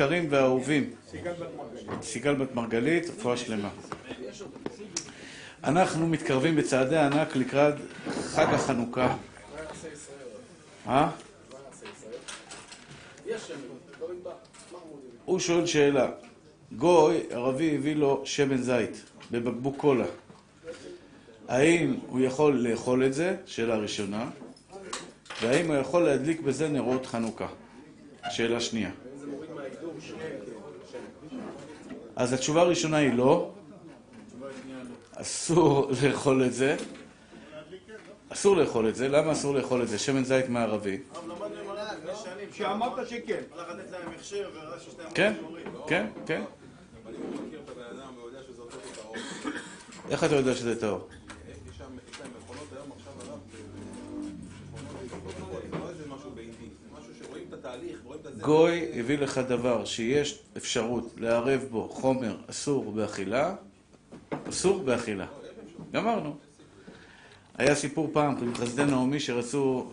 היקרים והאהובים. סיגל בת מרגלית, רפואה שלמה. אנחנו מתקרבים בצעדי ענק לקראת חג החנוכה. אה? הוא שואל שאלה, גוי ערבי הביא לו שמן זית בבקבוק קולה. האם הוא יכול לאכול את זה? שאלה ראשונה. והאם הוא יכול להדליק בזה נרות חנוכה? שאלה שנייה. אז התשובה הראשונה היא לא. אסור לאכול את זה. אסור לאכול את זה. למה אסור לאכול את זה? שמן זית מערבי. שאמרת שכן. כן, כן, כן. איך אתה יודע שזה טהור? גוי הביא לך דבר שיש אפשרות לערב בו חומר אסור באכילה, אסור באכילה. גמרנו. היה סיפור פעם עם חסדי נעמי שרצו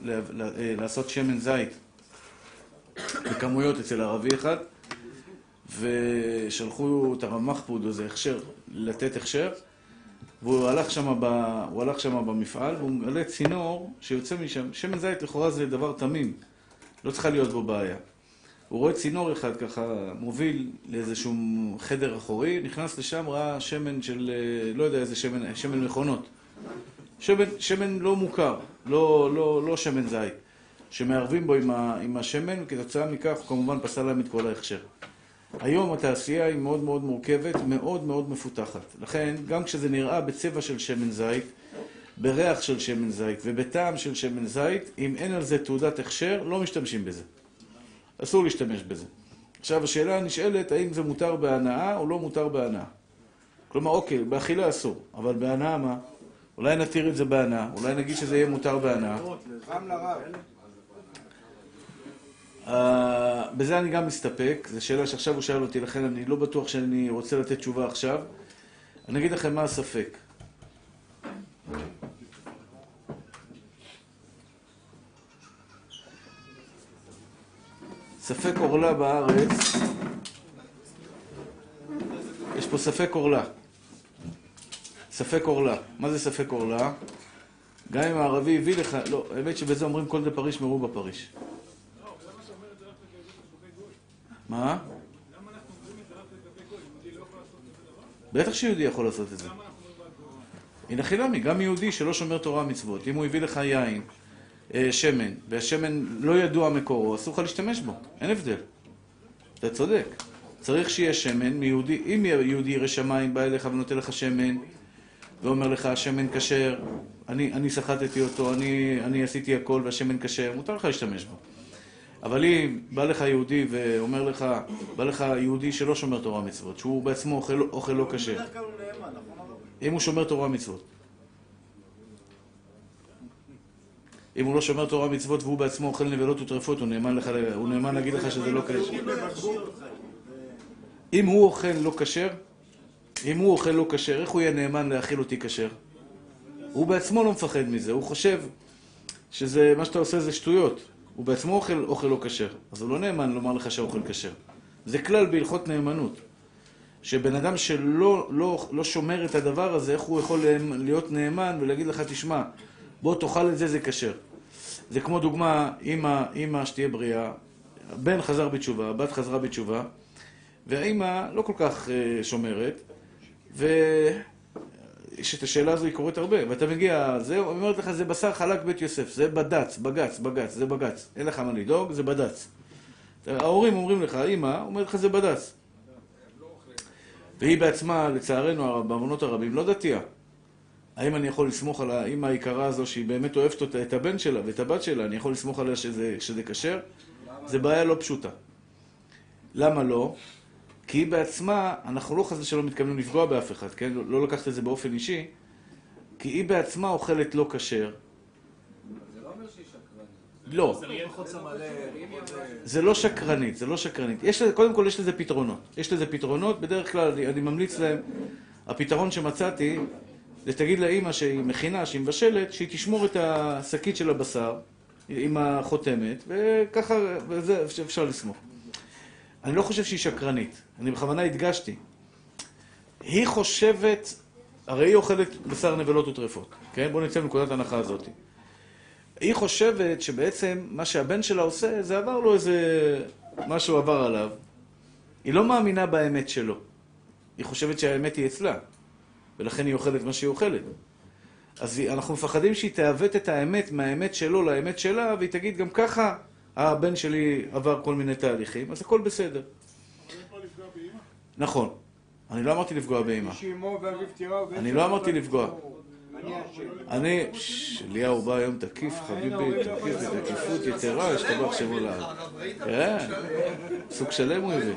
לעשות שמן זית בכמויות אצל ערבי אחד ושלחו את הרמ"ח פוד, איזה הכשר, לתת הכשר והוא הלך שם במפעל והוא מגלה צינור שיוצא משם. שמן זית לכאורה זה דבר תמים, לא צריכה להיות בו בעיה. הוא רואה צינור אחד ככה מוביל לאיזשהו חדר אחורי, נכנס לשם, ראה שמן של, לא יודע איזה שמן, שמן מכונות. שמן, שמן לא מוכר, לא, לא, לא שמן זית, שמערבים בו עם, ה, עם השמן, וכתוצאה מכך הוא כמובן פסל להם את כל ההכשר. היום התעשייה היא מאוד מאוד מורכבת, מאוד מאוד מפותחת. לכן, גם כשזה נראה בצבע של שמן זית, בריח של שמן זית ובטעם של שמן זית, אם אין על זה תעודת הכשר, לא משתמשים בזה. אסור להשתמש בזה. עכשיו, השאלה הנשאלת, האם זה מותר בהנאה או לא מותר בהנאה? כלומר, אוקיי, באכילה אסור, אבל בהנאה מה? אולי נתיר את זה בהנאה, אולי נגיד שזה יהיה מותר בהנאה. Uh, בזה אני גם מסתפק, זו שאלה שעכשיו הוא שאל אותי, לכן אני לא בטוח שאני רוצה לתת תשובה עכשיו. אני אגיד לכם מה הספק. ספק עורלה בארץ, יש פה ספק עורלה. ספק עורלה. מה זה ספק עורלה? גם אם הערבי הביא לך, לא, האמת שבזה אומרים כל דה פריש מרו בפריש. מה? בטח שיהודי יכול לעשות את זה. הנה חילמי, גם יהודי שלא שומר תורה ומצוות, אם הוא הביא לך יין, שמן, והשמן לא ידוע מקורו, אסור לך להשתמש בו, אין הבדל. אתה צודק. צריך שיהיה שמן מיהודי, אם יהודי ירא שמיים בא אליך ונותן לך שמן, ואומר לך, השמן כשר, אני, אני סחטתי אותו, אני, אני עשיתי הכל והשמן כשר, מותר לך להשתמש בו. אבל אם בא לך יהודי ואומר לך, בא לך יהודי שלא שומר תורה ומצוות, שהוא בעצמו אוכל, אוכל לא כשר, אם הוא שומר תורה ומצוות, אם הוא לא שומר תורה ומצוות והוא בעצמו אוכל נבלות וטרפות, הוא נאמן, לך, הוא נאמן להגיד לך שזה לא כשר. אם הוא אוכל לא כשר, אם הוא אוכל לא כשר, איך הוא יהיה נאמן להאכיל אותי כשר? הוא בעצמו לא מפחד מזה, הוא חושב שזה, מה שאתה עושה זה שטויות. הוא בעצמו אוכל אוכל לא כשר, אז הוא לא נאמן לומר לך שהאוכל כשר. זה כלל בהלכות נאמנות. שבן אדם שלא לא, לא שומר את הדבר הזה, איך הוא יכול להיות נאמן ולהגיד לך, תשמע, בוא תאכל את זה, זה כשר. זה כמו דוגמה, אמא שתהיה בריאה, הבן חזר בתשובה, הבת חזרה בתשובה, והאמא לא כל כך uh, שומרת, ויש את השאלה הזו, היא קורית הרבה, ואתה מגיע, זה, אומרת לך, זה בשר חלק בית יוסף, זה בד"ץ, בג"ץ, בג"ץ, זה בג"ץ, אין לך מה לדאוג, זה בד"ץ. ההורים אומרים לך, אמא, אומרת לך, זה בד"ץ. והיא בעצמה, לצערנו, בעוונות הרבים, לא דתייה. האם אני יכול לסמוך על האמא היקרה הזו שהיא באמת אוהבת אותה, את הבן שלה ואת הבת שלה, אני יכול לסמוך עליה שזה, שזה כשר? זה בעיה לא פשוטה. למה לא? כי היא בעצמה, אנחנו לא חס ושלום מתכוונים לפגוע באף אחד, כן? לא, לא לקחת את זה באופן אישי, כי היא בעצמה אוכלת לא כשר. לא. זה לא שקרנית, זה לא שקרנית. יש לזה, קודם כל יש לזה פתרונות. יש לזה פתרונות, בדרך כלל אני, אני ממליץ להם, הפתרון שמצאתי זה תגיד לאימא שהיא מכינה, שהיא מבשלת, שהיא תשמור את השקית של הבשר עם החותמת, וככה, וזה אפשר לסמוך. אני לא חושב שהיא שקרנית, אני בכוונה הדגשתי. היא חושבת, הרי היא אוכלת בשר נבלות וטרפות, כן? בואו נצא מנקודת ההנחה הזאת. היא חושבת שבעצם מה שהבן שלה עושה, זה עבר לו איזה... משהו עבר עליו. היא לא מאמינה באמת שלו. היא חושבת שהאמת היא אצלה, ולכן היא אוכלת מה שהיא אוכלת. אז אנחנו מפחדים שהיא תעוות את האמת מהאמת שלו לאמת שלה, והיא תגיד, גם ככה הבן שלי עבר כל מיני תהליכים, אז הכל בסדר. נכון. אני לא אמרתי לפגוע באמא. אני לא אמרתי לפגוע. אני, אליהו בא היום תקיף, חביבי, תקיף בתקיפות יתרה, השתבח שמו לעד. כן, סוג שלם הוא הביא.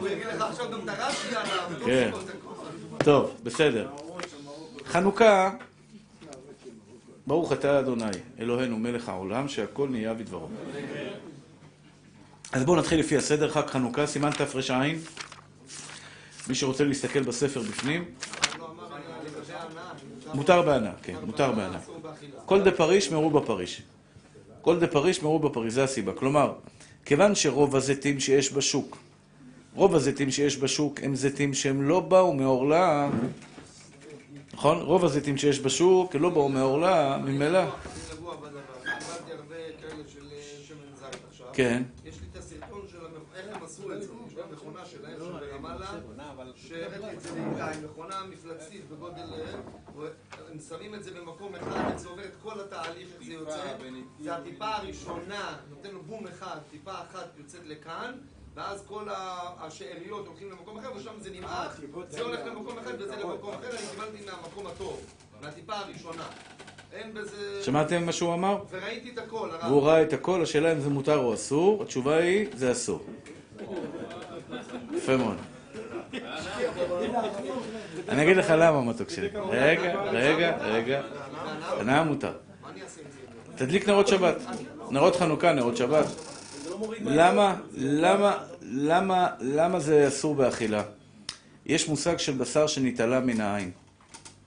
כן. טוב, בסדר. חנוכה, ברוך אתה אדוני, אלוהינו מלך העולם, שהכל נהיה בדברו. אז בואו נתחיל לפי הסדר, חג חנוכה, סימן תר"ע. מי שרוצה להסתכל בספר בפנים. מותר בענה, כן, מותר בענה. כל דה פריש מרו בפריש. כל דה פריש מרו בפריש, זה הסיבה. כלומר, כיוון שרוב הזיתים שיש בשוק, רוב הזיתים שיש בשוק הם זיתים שהם לא באו מעורלה, נכון? רוב הזיתים שיש בשוק לא באו מעורלה, ממילא. כן. יש לי את הסרטון של איך הם עשו את זה, יש להם מכונה שלהם ברמאללה, שהראיתי את זה עם מכונה מפלצתית בגודל... הם שמים את זה במקום אחד, זה עובר את כל התהליך, איך זה יוצא. זה הטיפה הראשונה, נותן לו בום אחד, טיפה אחת יוצאת לכאן, ואז כל השאריות הולכים למקום אחר, ושם זה נמעך, זה הולך למקום אחד וזה למקום אחר, אני קיבלתי מהמקום הטוב, מהטיפה הראשונה. אין בזה... שמעתם מה שהוא אמר? וראיתי את הכל, הרב. והוא ראה את הכל, השאלה אם זה מותר או אסור, התשובה היא, זה אסור. יפה מאוד. אני אגיד לך למה, מתוק שלי. רגע, רגע, רגע. הנאה מותר. תדליק נרות שבת. נרות חנוכה, נרות שבת. למה, למה, למה, למה זה אסור באכילה? יש מושג של בשר שנתעלה מן העין.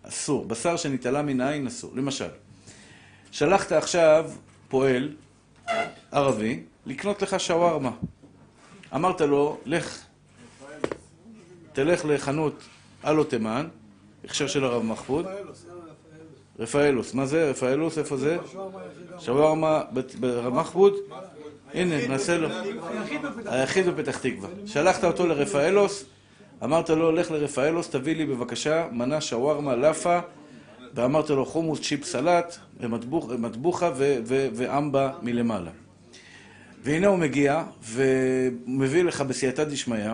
אסור. בשר שנתעלה מן העין אסור. למשל, שלחת עכשיו פועל ערבי לקנות לך שווארמה. אמרת לו, לך, תלך לחנות אלו תימן, הכשר של הרב מחפוד. רפאלוס. מה זה רפאלוס? איפה זה? שווארמה ברב מחפוד? הנה, נעשה לו. היחיד בפתח תקווה. שלחת אותו לרפאלוס, אמרת לו, לך לרפאלוס, תביא לי בבקשה מנה שווארמה לאפה, ואמרת לו חומוס צ'יפ סלט, ומטבוחה ואמבה מלמעלה. והנה הוא מגיע, ומביא לך בסייעתא דשמיא,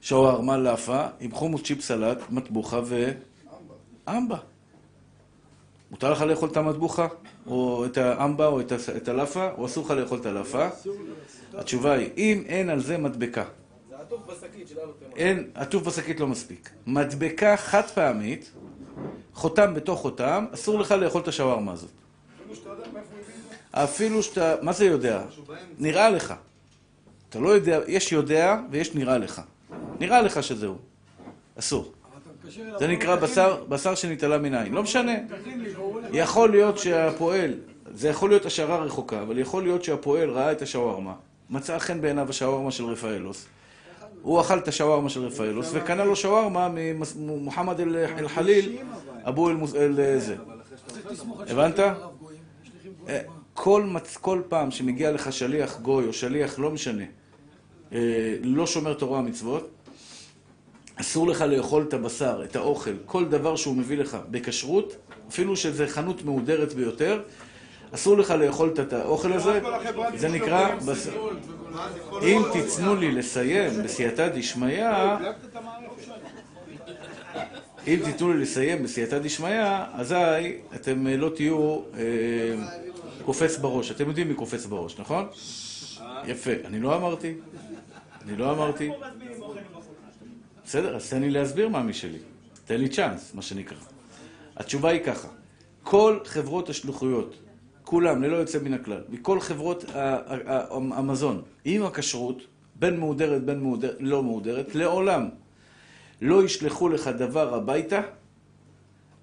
שווארמה לאפה, עם חומוס צ'יפ סלט, מטבוחה ואמבה. מותר לך לאכול את המטבוחה, או את האמבה, או את הלאפה, או אסור לך לאכול את הלאפה? התשובה היא, אם אין על זה מדבקה. זה עטוף בשקית של אלוטמן. אין, עטוף בשקית לא מספיק. מדבקה חד פעמית, חותם בתוך חותם, אסור לך לאכול את השווארמה הזאת. אפילו שאתה, מה זה יודע? נראה לך. אתה לא יודע, יש יודע ויש נראה לך. נראה לך שזהו. אסור. זה נקרא בשר, בשר שנתעלה מן העין. לא משנה. יכול להיות שהפועל, זה יכול להיות השערה רחוקה, אבל יכול להיות שהפועל ראה את השווארמה, מצא חן בעיניו השווארמה של רפאלוס. הוא אכל את השווארמה של רפאלוס וקנה לו שווארמה ממוחמד אל-חליל, אבו אל זה. הבנת? כל, מצ... כל פעם שמגיע לך שליח גוי או שליח, לא משנה, לא שומר תורה ומצוות, אסור לך לאכול את הבשר, את האוכל, כל דבר שהוא מביא לך בכשרות, אפילו שזה חנות מהודרת ביותר, אסור לך לאכול את האוכל הזה, זה נקרא. אם תיתנו לי לסיים בסייעתא דשמיא, אם תיתנו לי לסיים בסייעתא דשמיא, אזי אתם לא תהיו קופץ בראש. אתם יודעים מי קופץ בראש, נכון? יפה. אני לא אמרתי. אני לא אמרתי. בסדר, אז תן לי להסביר מה משלי. תן לי צ'אנס, מה שנקרא. התשובה היא ככה, כל חברות השלוחויות, כולם, ללא יוצא מן הכלל, מכל חברות המזון, עם הכשרות, בין מהודרת, בין מהודר, לא מהודרת, לעולם לא ישלחו לך דבר הביתה,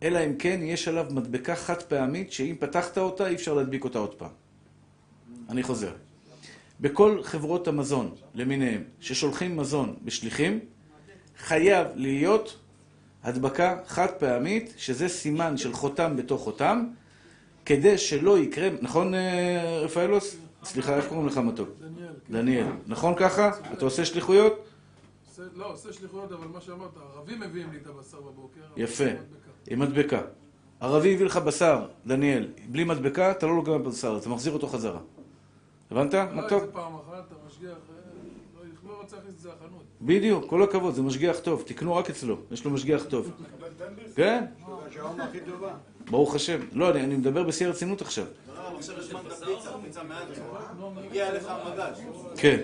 אלא אם כן יש עליו מדבקה חד פעמית, שאם פתחת אותה, אי אפשר להדביק אותה עוד פעם. אני חוזר. בכל חברות המזון למיניהם, ששולחים מזון בשליחים, חייב להיות הדבקה חד פעמית, שזה סימן של חותם בתוך חותם, כדי שלא יקרה, נכון אה, רפאלוס? סליחה, איך קוראים לך מתוק? דניאל. דניאל. נכון ככה? אתה עושה שליחויות? לא, עושה שליחויות, אבל מה שאמרת, ערבים מביאים לי את הבשר בבוקר. יפה. לא. עם מדבקה. ערבי הביא לך בשר, דניאל, בלי מדבקה, אתה לא לוקח בבשר, אתה מחזיר אותו חזרה. הבנת? לא, מתוק? איזה פעם אחת, אתה משגיח, אה, לא- לא רוצה להכניס את זה לחנות. בדיוק, כל הכבוד, זה משגיח טוב, תקנו רק אצלו, יש לו משגיח טוב. כן? ברוך השם. לא, אני, מדבר בשיא הרצינות עכשיו. כן.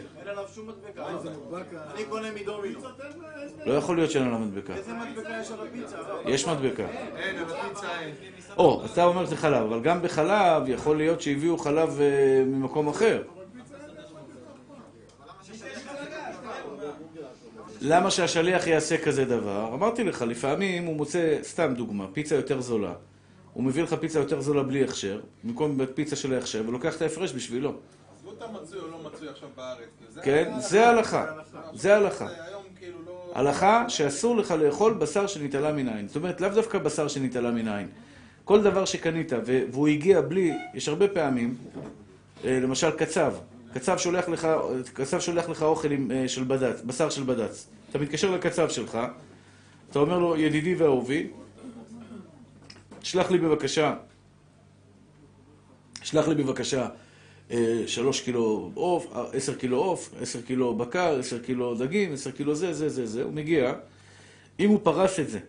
אני קונה מדומינו. לא יכול להיות שאין עליו מדבקה. איזה מדבקה יש על הפיצה? יש מדבקה. אין, על הפיצה אין. או, אתה אומר שזה חלב, אבל גם בחלב יכול להיות שהביאו חלב אה, ממקום אחר. למה שהשליח יעשה כזה דבר? אמרתי לך, לפעמים הוא מוצא, סתם דוגמה, פיצה יותר זולה. הוא מביא לך פיצה יותר זולה בלי הכשר, במקום פיצה של ההכשר, ולוקח את ההפרש בשבילו. עזבו את המצוי או לא מצוי עכשיו בארץ. כן? זה הלכה. זה הלכה. כאילו לא... הלכה שאסור לך לאכול בשר שנתעלה מן העין. זאת אומרת, לאו דווקא בשר שנתעלה מן העין. כל דבר שקנית והוא הגיע בלי, יש הרבה פעמים, אה, למשל קצב, קצב שולח לך, קצב שולח לך אוכל עם, אה, של בד"ץ, בשר של בד"ץ. אתה מתקשר לקצב שלך, אתה אומר לו, ידידי ואהובי, שלח לי בבקשה, שלח לי בבקשה אה, שלוש קילו עוף, אה, עשר קילו עוף, עשר קילו בקר, עשר קילו דגים, עשר קילו זה, זה, זה, זה, הוא מגיע. אם הוא פרס את זה,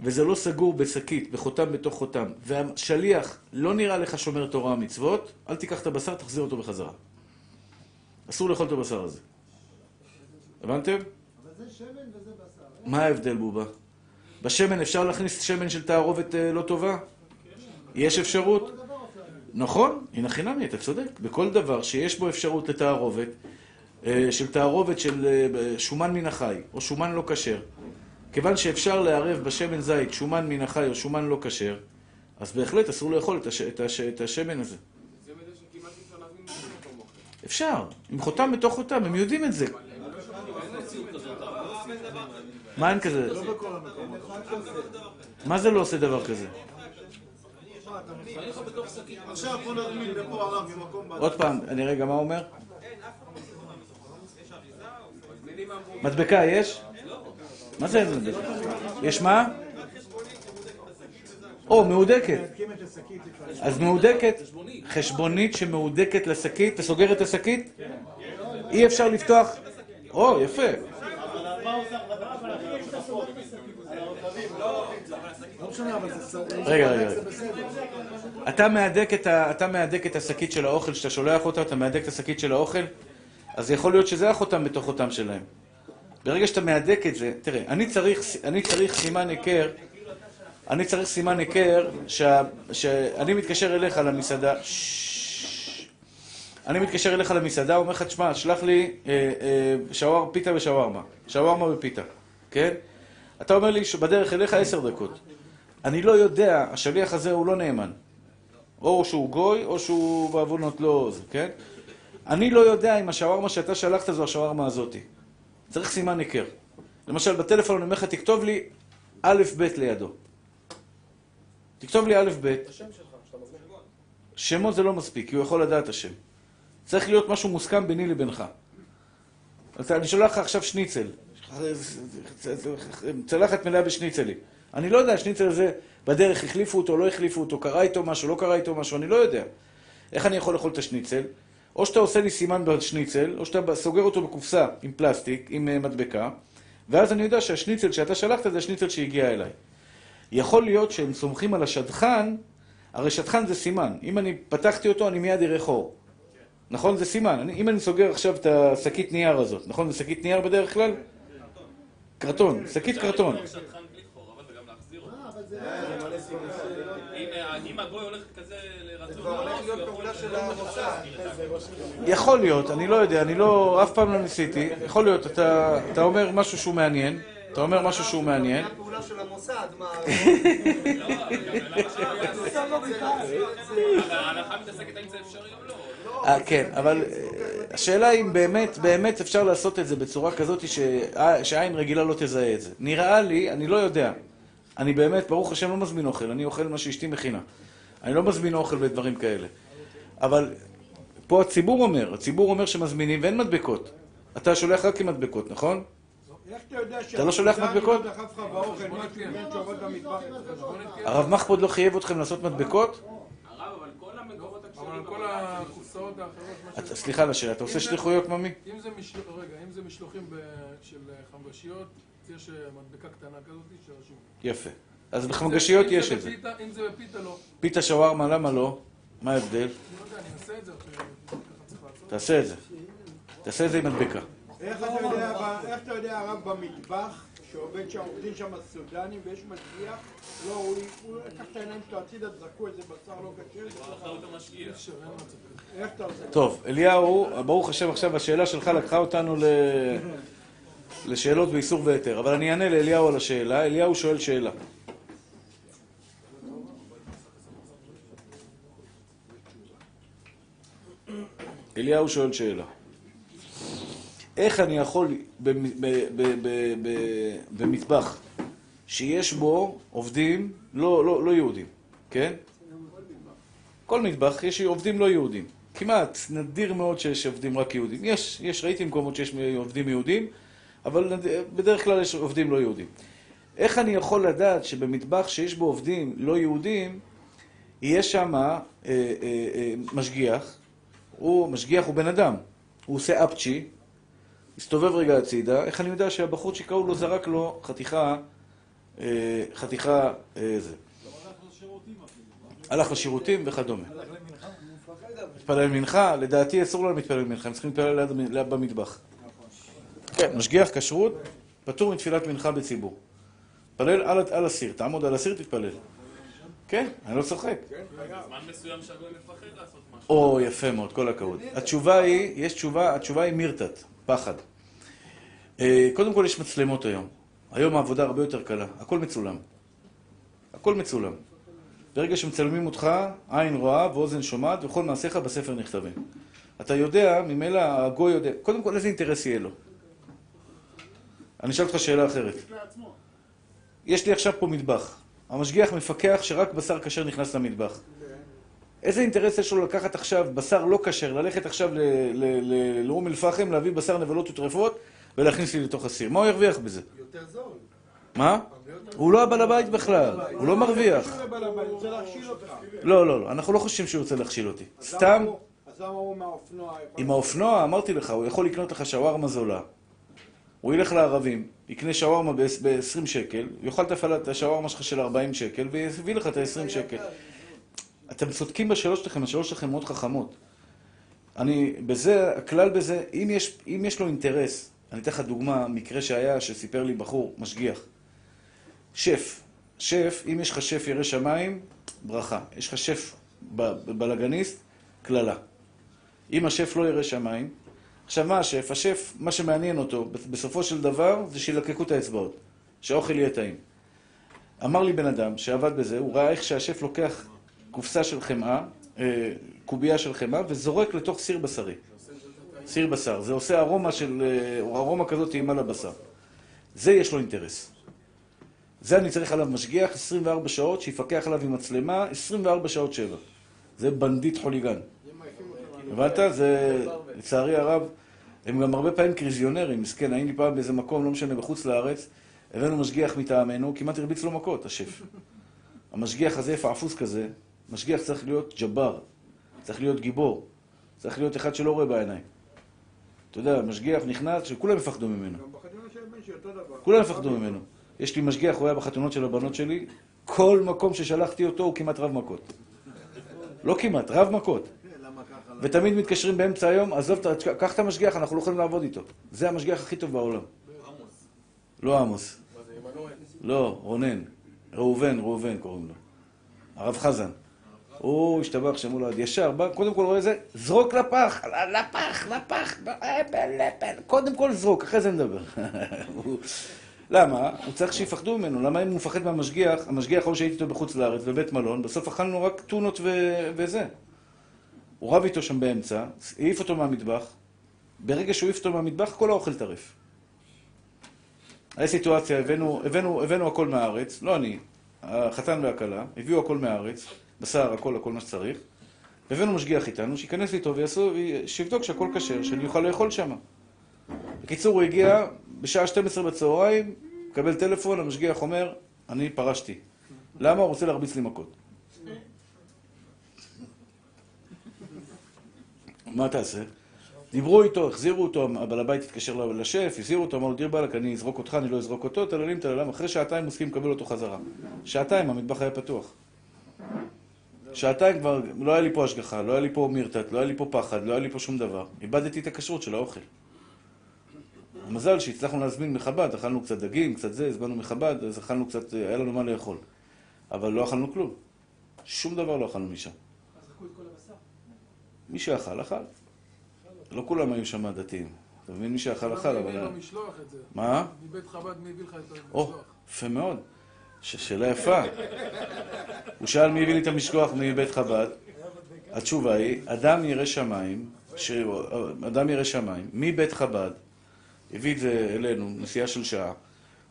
וזה לא סגור בשקית, בחותם בתוך חותם, והשליח לא נראה לך שומר תורה ומצוות, אל תיקח את הבשר, תחזיר אותו בחזרה. אסור לאכול את הבשר הזה. הבנתם? אבל זה שמן וזה בשר. מה ההבדל בובה? בשמן אפשר להכניס שמן של תערובת אה, לא טובה? יש אפשרות? נכון, הנה חינמי, אתה צודק. בכל דבר שיש בו אפשרות לתערובת, אה, של תערובת של אה, שומן מן החי, או שומן לא כשר, כיוון שאפשר לערב בשמן זית שומן מן החי או שומן לא כשר, אז בהחלט אסור לאכול את, הש, את, הש, את השמן הזה. אפשר, עם חותם בתוך חותם, הם יודעים את זה. מה אין כזה? מה זה לא עושה דבר כזה? עכשיו בוא נזמין לפה הרב ממקום בד"ץ. עוד פעם, אני רגע, מה הוא אומר? מדבקה יש? מה זה אין מדבקה? יש מה? או, מהודקת. אז מהודקת, חשבונית שמהודקת לשקית, אתה סוגר את השקית? אי אפשר לפתוח... או, יפה. רגע, רגע. אתה מהדק את השקית של האוכל שאתה שולח אותה, אתה מהדק את השקית של האוכל, אז יכול להיות שזה החותם בתוך חותם שלהם. ברגע שאתה מהדק את זה, תראה, אני צריך סימן היכר, אני צריך סימן היכר, שאני מתקשר אליך למסעדה. אני מתקשר אליך למסעדה, אומר לך, תשמע, שלח לי אה, אה, שוואר, פיתה ושווארמה, שווארמה ופיתה, כן? אתה אומר לי שבדרך אליך עשר דקות. אני לא יודע, השליח הזה הוא לא נאמן. או שהוא גוי, או שהוא בעוונות לא זה, כן? אני לא יודע אם השווארמה שאתה שלחת זו השווארמה הזאתי. צריך סימן היכר. למשל, בטלפון אני אומר לך, תכתוב לי א' ב' לידו. תכתוב לי א' ב'. שמות זה לא מספיק, כי הוא יכול לדעת השם. צריך להיות משהו מוסכם ביני לבינך. אני שולח לך עכשיו שניצל. צלחת מלאה בשניצלים. אני לא יודע, השניצל הזה בדרך החליפו אותו, לא החליפו אותו, קרה איתו משהו, לא קרה איתו משהו, אני לא יודע. איך אני יכול לאכול את השניצל? או שאתה עושה לי סימן בשניצל, או שאתה סוגר אותו בקופסה עם פלסטיק, עם אה, מדבקה, ואז אני יודע שהשניצל שאתה שלחת זה השניצל שהגיע אליי. יכול להיות שהם סומכים על השדכן, הרי שדכן זה סימן. אם אני פתחתי אותו, אני מיד אראה חור. נכון? זה סימן. אני, אם אני סוגר עכשיו את השקית נייר הזאת, נכון? זה שקית נייר בדרך כלל? קרטון, שקית קרטון. יכול להיות, אני לא יודע, אני לא, אף פעם לא ניסיתי. יכול להיות, אתה, אתה אומר משהו שהוא מעניין, אתה אומר משהו שהוא מעניין. או לא. כן, אבל אה, השאלה אם באמת, באמת אפשר לעשות את זה בצורה כזאת שעין רגילה לא תזהה את זה. נראה לי, אני לא יודע. אני באמת, ברוך השם, לא מזמין אוכל, אני אוכל מה שאשתי מכינה. אני לא מזמין אוכל ודברים כאלה. אבל פה הציבור אומר, הציבור אומר שמזמינים ואין מדבקות. אתה שולח רק עם מדבקות, נכון? איך אתה יודע אתה לא שולח מדבקות? אצלך? הרב מחפוד לא חייב אתכם לעשות מדבקות? הרב, אבל כל המקומות אבל הכשרים... כל הקופסאות האחרות, מה אתה- סליחה על השאלה, אתה עושה שליחויות, ממי? אם זה משלוח, רגע, אם זה משלוחים של חמגשיות, יש אה, מדבקה קטנה כזאת שרשום. יפה. אז בחמגשיות יש את זה. אם זה בפיתה לא. פיתה שווארמה, למה לא? מה ההבדל? אני לא יודע, אני אעשה את זה. תעשה את זה. תעשה את זה עם מדבקה. איך אתה יודע, ב- איך אתה יודע הרב במטבח, שעובד שם, עובדים שם סודנים ויש משגיח, לא, הוא לקח את העיניים שלו הצידה, זרקו איזה בשר לא כשר, כזה. איך אתה עושה? טוב, אליהו, ברוך השם עכשיו השאלה שלך לקחה אותנו ל... לשאלות באיסור והיתר, אבל אני אענה לאליהו על השאלה. אליהו שואל שאלה. אליהו שואל שאלה. איך אני יכול במטבח שיש בו עובדים לא, לא, לא יהודים, כן? כל מטבח יש עובדים לא יהודים. כמעט, נדיר מאוד שיש עובדים רק יהודים. יש, יש, ראיתי מקומות שיש עובדים יהודים, אבל. בדרך כלל יש עובדים לא יהודים. איך אני יכול לדעת שבמטבח שיש בו עובדים לא יהודים, יהיה שם אה, אה, אה, משגיח, הוא, משגיח הוא בן אדם, הוא עושה אפצ'י, מסתובב רגע הצידה, איך אני יודע שהבחורצ'יק ההוא לא זרק לו חתיכה, אה, חתיכה, אה, זה. הלך לשירותים וכדומה. מתפלל מנחה, לדעתי אסור לו להתפלל מנחה, הם צריכים להתפלל ליד, במטבח. כן, משגיח כשרות, פטור מתפילת מנחה בציבור. תתפלל על, על הסיר, תעמוד על הסיר, תתפלל. כן, אני לא צוחק. בזמן מסוים שהגוי מפחד לעשות משהו. או, יפה מאוד, כל הכבוד. התשובה היא, יש תשובה, התשובה היא מירתת, פחד. אה, קודם כל יש מצלמות היום. היום העבודה הרבה יותר קלה, הכל מצולם. הכל מצולם. ברגע שמצלמים אותך, עין רואה ואוזן שומעת, וכל מעשיך בספר נכתבים. אתה יודע, ממילא הגוי יודע, קודם כל איזה אינטרס יהיה לו? אני אשאל אותך שאלה אחרת. יש לי עכשיו פה מטבח. המשגיח מפקח שרק בשר כשר נכנס למטבח. איזה אינטרס יש לו לקחת עכשיו בשר לא כשר, ללכת עכשיו לאום אל-פחם, להביא בשר נבלות וטרפות ולהכניס לי לתוך הסיר? מה הוא ירוויח בזה? יותר זול. מה? הוא לא הבעל הבית בכלל, הוא לא מרוויח. לא, לא, לא, אנחנו לא חושבים שהוא רוצה להכשיל אותי. סתם, אז למה הוא מהאופנוע? עם האופנוע, אמרתי לך, הוא יכול לקנות לך שווארמה זולה. הוא ילך לערבים, יקנה שווארמה ב-20 שקל, יאכל את השווארמה שלך של 40 שקל, ויביא לך את ה-20 שקל. אתם צודקים בשאלות שלכם, השאלות שלכם מאוד חכמות. אני, בזה, הכלל בזה, אם יש, אם יש לו אינטרס, אני אתן לך דוגמה, מקרה שהיה, שסיפר לי בחור, משגיח. שף, שף, אם יש לך שף ירא שמיים, ברכה. יש לך שף בלאגניסט, קללה. אם השף לא ירא שמיים, עכשיו מה השף? השף, מה שמעניין אותו, בסופו של דבר, זה שילקקו את האצבעות, שהאוכל יהיה טעים. אמר לי בן אדם שעבד בזה, הוא ראה איך שהשף לוקח קופסה של חמאה, אה, קובייה של חמאה, וזורק לתוך סיר בשרי. סיר בשר. זה עושה ארומה של, אה, ארומה כזאת טעימה לבשר. זה יש לו אינטרס. זה אני צריך עליו משגיח 24 שעות, שיפקח עליו עם מצלמה 24 שעות שבע. זה בנדיט חוליגן. הבנת? זה, לצערי הרב, הם גם הרבה פעמים קריזיונרים, מסכן, הייתי פעם באיזה מקום, לא משנה, בחוץ לארץ, הבאנו משגיח מטעמנו, כמעט הרביץ לו מכות, השף. המשגיח הזה, פעפוס כזה, משגיח צריך להיות ג'בר, צריך להיות גיבור, צריך להיות אחד שלא רואה בעיניים. אתה יודע, משגיח נכנס, שכולם יפחדו ממנו. גם בחתונה של הבן שלי אותו דבר. כולם יפחדו ממנו. יש לי משגיח, הוא היה בחתונות של הבנות שלי, כל מקום ששלחתי אותו הוא כמעט רב מכות. לא כמעט, רב מכות. ותמיד מתקשרים באמצע היום, עזוב, קח את המשגיח, אנחנו לא יכולים לעבוד איתו. זה המשגיח הכי טוב בעולם. לא עמוס. לא, רונן. ראובן, ראובן קוראים לו. הרב חזן. הוא השתבח שמו לעד. ישר, בא, קודם כל רואה זה, זרוק לפח, לפח, לפח, לפח, קודם כל זרוק, אחרי זה נדבר. למה? הוא צריך שיפחדו ממנו. למה אם הוא מפחד מהמשגיח, המשגיח ההוא שהייתי איתו בחוץ לארץ, בבית מלון, בסוף אכלנו רק טונות ו... וזה. הוא רב איתו שם באמצע, העיף אותו מהמטבח, ברגע שהוא העיף אותו מהמטבח, כל האוכל טרף. היה סיטואציה, הבאנו, הבאנו, הבאנו הכל מהארץ, לא אני, החתן והכלה, הביאו הכל מהארץ, בשר, הכל, הכל מה שצריך, הבאנו משגיח איתנו, שייכנס איתו ויעשו, שיבדוק שהכל כשר, שאני אוכל לאכול שם. בקיצור, הוא הגיע בשעה 12 בצהריים, מקבל טלפון, המשגיח אומר, אני פרשתי. למה? הוא רוצה להרביץ לי מכות. מה תעשה? דיברו איתו, החזירו אותו, הבעל הבית התקשר לשף, הזהירו אותו, אמר לו, דיר באלק, אני אזרוק אותך, אני לא אזרוק אותו, טללים, טללים, אחרי שעתיים הוא הסכים לקבל אותו חזרה. שעתיים, המטבח היה פתוח. שעתיים כבר, לא היה לי פה השגחה, לא היה לי פה מרתת, לא היה לי פה פחד, לא היה לי פה שום דבר. איבדתי את הכשרות של האוכל. מזל שהצלחנו להזמין מחב"ד, אכלנו קצת דגים, קצת זה, הזמנו מחב"ד, אז אכלנו קצת, היה לנו מה לאכול. אבל לא אכלנו כלום. שום דבר לא אכלנו משם. אז זרקו את כל הבשר. מי שאכל, אכל. לא כולם היו שם דתיים. אתה מבין? מי שאכל, אכל, אבל... מה? מבית חב"ד מי הביא לך את או, המשלוח? יפה מאוד. שאלה יפה. הוא שאל מי הביא לי את המשלוח מבית חב"ד. התשובה היא, אדם ירא שמיים, ש- אדם ירא שמיים, מבית חב"ד, הביא את זה אלינו, נסיעה של שעה.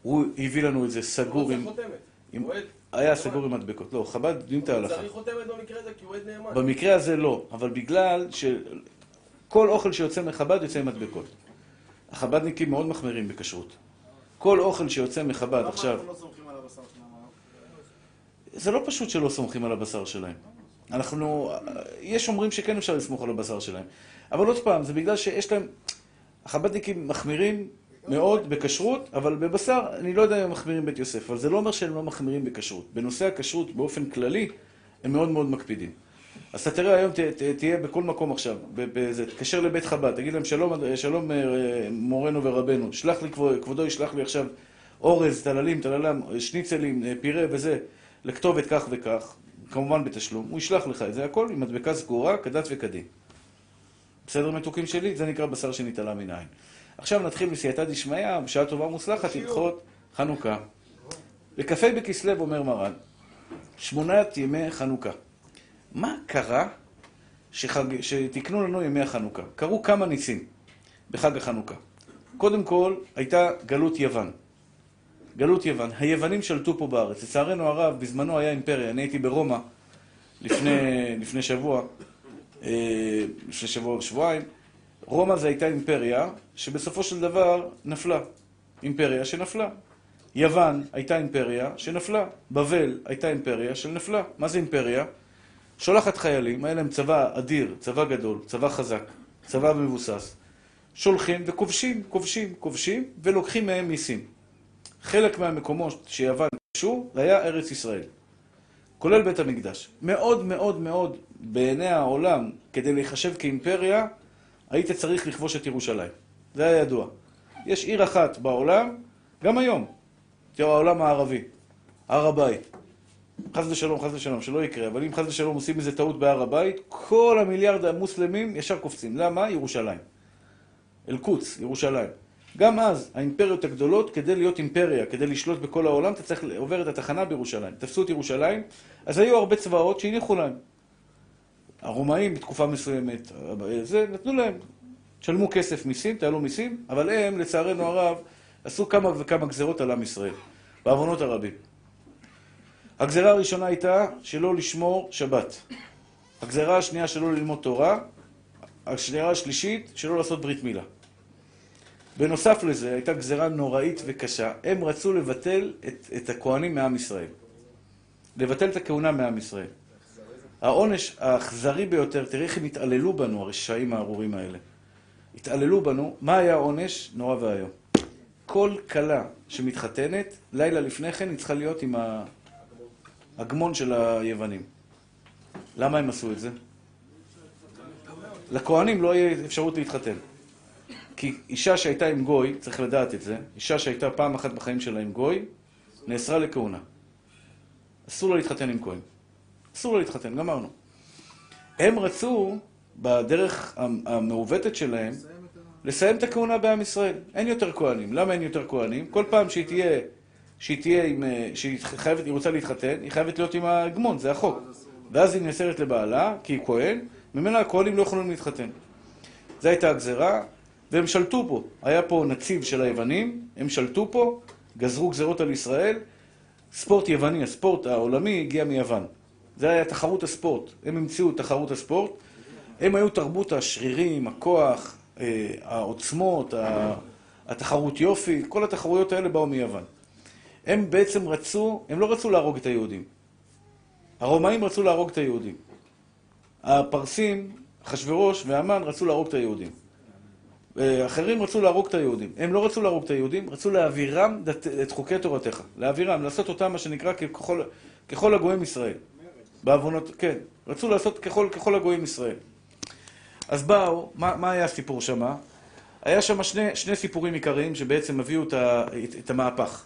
הוא הביא לנו את זה סגור עם... עם-. היה סגור עם מדבקות. לא, חב"ד יודעים את ההלכה. צריך חותמת במקרה הזה כי הוא עד נאמן. במקרה הזה לא, אבל בגלל שכל אוכל שיוצא מחב"ד יוצא עם מדבקות. החב"דניקים מאוד מחמירים בכשרות. כל אוכל שיוצא מחב"ד עכשיו... אנחנו לא סומכים על הבשר שלנו? זה לא פשוט שלא סומכים על הבשר שלהם. אנחנו... יש אומרים שכן אפשר לסמוך על הבשר שלהם. אבל עוד פעם, זה בגלל שיש להם... החב"דניקים מחמירים מאוד בכשרות, אבל בבשר, אני לא יודע אם הם מחמירים בית יוסף, אבל זה לא אומר שהם לא מחמירים בכשרות. בנושא הכשרות, באופן כללי, הם מאוד מאוד מקפידים. אז אתה תראה היום, ת, ת, תהיה בכל מקום עכשיו, תתקשר לבית חב"ד, תגיד להם שלום, שלום אה, מורנו ורבנו, שלח לי, כבוד- כבודו ישלח לי עכשיו אורז, טללים, טללם, שניצלים, אה, פירה וזה, לכתובת כך וכך, כמובן בתשלום, הוא ישלח לך את זה, הכל עם מדבקה סגורה, כדת וכדין. בסדר מתוקים שלי? זה נקרא בשר שנתעלה מן העין. עכשיו נתחיל בסייעתא דשמיא, בשעה טובה ומוצלחת, הלכות חנוכה. בכ"ה בכסלו אומר מרן, שמונת ימי חנוכה. מה קרה שחג... שתיקנו לנו ימי החנוכה? קרו כמה ניסים בחג החנוכה. קודם כל, הייתה גלות יוון. גלות יוון. היוונים שלטו פה בארץ. לצערנו הרב, בזמנו היה אימפריה. אני הייתי ברומא לפני, לפני שבוע, אה, לפני שבוע או שבועיים. רומא זה הייתה אימפריה שבסופו של דבר נפלה. אימפריה שנפלה. יוון הייתה אימפריה שנפלה. בבל הייתה אימפריה שנפלה. מה זה אימפריה? שולחת חיילים, היה להם צבא אדיר, צבא גדול, צבא חזק, צבא מבוסס. שולחים וכובשים, כובשים, כובשים, ולוקחים מהם מיסים. חלק מהמקומות שיוון כבשו, זה היה ארץ ישראל. כולל בית המקדש. מאוד מאוד מאוד בעיני העולם, כדי להיחשב כאימפריה, היית צריך לכבוש את ירושלים. זה היה ידוע. יש עיר אחת בעולם, גם היום, תראו, העולם הערבי, הר הבית. חס ושלום, חס ושלום, שלא יקרה, אבל אם חס ושלום עושים איזה טעות בהר הבית, כל המיליארד המוסלמים ישר קופצים. למה? ירושלים. אל-קודס, ירושלים. גם אז, האימפריות הגדולות, כדי להיות אימפריה, כדי לשלוט בכל העולם, אתה צריך לעובר את התחנה בירושלים. תפסו את ירושלים, אז היו הרבה צבאות שהניחו להם. הרומאים בתקופה מסוימת, זה, נתנו להם. תשלמו כסף מיסים, תעלו מיסים, אבל הם, לצערנו הרב, עשו כמה וכמה גזרות על עם ישראל, בעוונות הרבים. הגזרה הראשונה הייתה שלא לשמור שבת. הגזרה השנייה שלא ללמוד תורה. הגזרה השלישית שלא לעשות ברית מילה. בנוסף לזה הייתה גזרה נוראית וקשה. הם רצו לבטל את, את הכהנים מעם ישראל. לבטל את הכהונה מעם ישראל. העונש האכזרי ביותר, תראה איך הם התעללו בנו, הרשעים הארורים האלה. התעללו בנו, מה היה העונש? נורא ואיום. כל כלה שמתחתנת, לילה לפני כן היא צריכה להיות עם ה... הגמון של היוונים. למה הם עשו את זה? לכהנים לא יהיה אפשרות להתחתן. כי אישה שהייתה עם גוי, צריך לדעת את זה, אישה שהייתה פעם אחת בחיים שלה עם גוי, נאסרה לכהונה. אסור לה להתחתן עם כהן. אסור לה להתחתן, גמרנו. הם רצו, בדרך המעוותת שלהם, לסיים את הכהונה בעם ישראל. אין יותר כהנים. למה אין יותר כהנים? כל פעם שהיא תהיה... שהיא תהיה עם... שהיא חייבת, היא רוצה להתחתן, היא חייבת להיות עם ההגמון, זה החוק. ואז היא נאסרת לבעלה, כי היא כהן, ממילא הכהנים לא יכולים להתחתן. זו הייתה הגזרה, והם שלטו פה. היה פה נציב של היוונים, הם שלטו פה, גזרו גזרות על ישראל. ספורט יווני, הספורט העולמי הגיע מיוון. זה היה תחרות הספורט. הם המציאו את תחרות הספורט. הם היו תרבות השרירים, הכוח, אה, העוצמות, התחרות יופי, כל התחרויות האלה באו מיוון. הם בעצם רצו, הם לא רצו להרוג את היהודים. הרומאים רצו להרוג את היהודים. הפרסים, אחשוורוש והמן רצו להרוג את היהודים. אה, אחרים רצו להרוג את היהודים. הם לא רצו להרוג את היהודים, רצו להעבירם את חוקי תורתך. להעבירם, לעשות אותם מה שנקרא ככל, הגויים ישראל. בעוונות, כן. רצו לעשות ככל, ככל הגויים ישראל. אז באו, מה, מה היה הסיפור שמה? היה שם שני, שני סיפורים עיקריים שבעצם הביאו את, ה, את, את המהפך.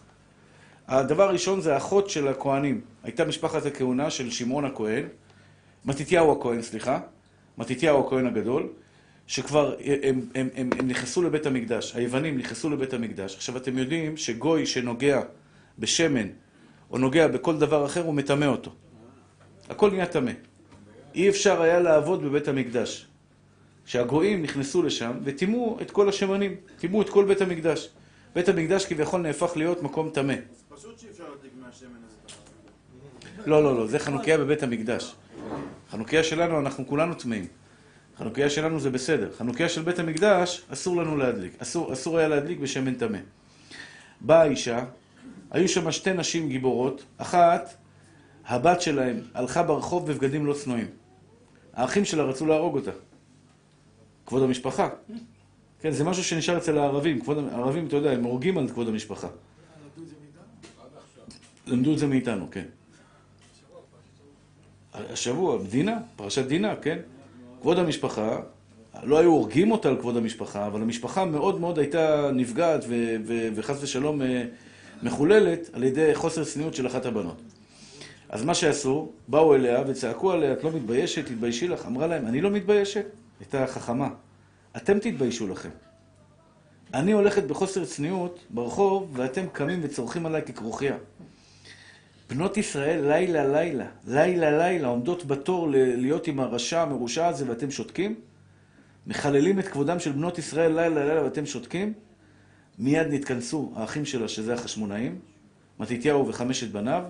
הדבר הראשון זה האחות של הכהנים. הייתה משפחת הכהונה של שמעון הכהן, מתתיהו הכהן, סליחה, מתתיהו הכהן הגדול, שכבר הם, הם, הם, הם נכנסו לבית המקדש, היוונים נכנסו לבית המקדש. עכשיו אתם יודעים שגוי שנוגע בשמן או נוגע בכל דבר אחר, הוא מטמא אותו. הכל נהיה טמא. אי אפשר היה לעבוד בבית המקדש. שהגויים נכנסו לשם וטימאו את כל השמנים, טימאו את כל בית המקדש. בית המקדש כביכול נהפך להיות מקום טמא. פשוט שאי אפשר להדליק מהשמן הזה. לא, לא, לא, זה חנוכיה בבית המקדש. חנוכיה שלנו, אנחנו כולנו טמאים. חנוכיה שלנו זה בסדר. חנוכיה של בית המקדש, אסור לנו להדליק. אסור, אסור היה להדליק בשמן טמא. באה האישה, היו שם שתי נשים גיבורות. אחת, הבת שלהם הלכה ברחוב בבגדים לא צנועים. האחים שלה רצו להרוג אותה. כבוד המשפחה. כן, זה משהו שנשאר אצל הערבים. כבוד, הערבים, אתה יודע, הם הורגים על כבוד המשפחה. למדו את זה מאיתנו, כן. השבוע, דינה, פרשת דינה, כן. כבוד המשפחה, לא היו הורגים אותה על כבוד המשפחה, אבל המשפחה מאוד מאוד הייתה נפגעת וחס ושלום אה, מחוללת על ידי חוסר צניעות של אחת הבנות. אז מה שעשו, באו אליה וצעקו עליה, את לא מתביישת? תתביישי לך. אמרה להם, אני לא מתביישת. הייתה חכמה. אתם תתביישו לכם. אני הולכת בחוסר צניעות ברחוב, ואתם קמים וצורכים עליי ככרוכיה. בנות ישראל לילה לילה, לילה לילה, עומדות בתור להיות עם הרשע המרושע הזה ואתם שותקים? מחללים את כבודם של בנות ישראל לילה לילה ואתם שותקים? מיד נתכנסו האחים שלה, שזה החשמונאים, מתתיהו וחמשת בניו,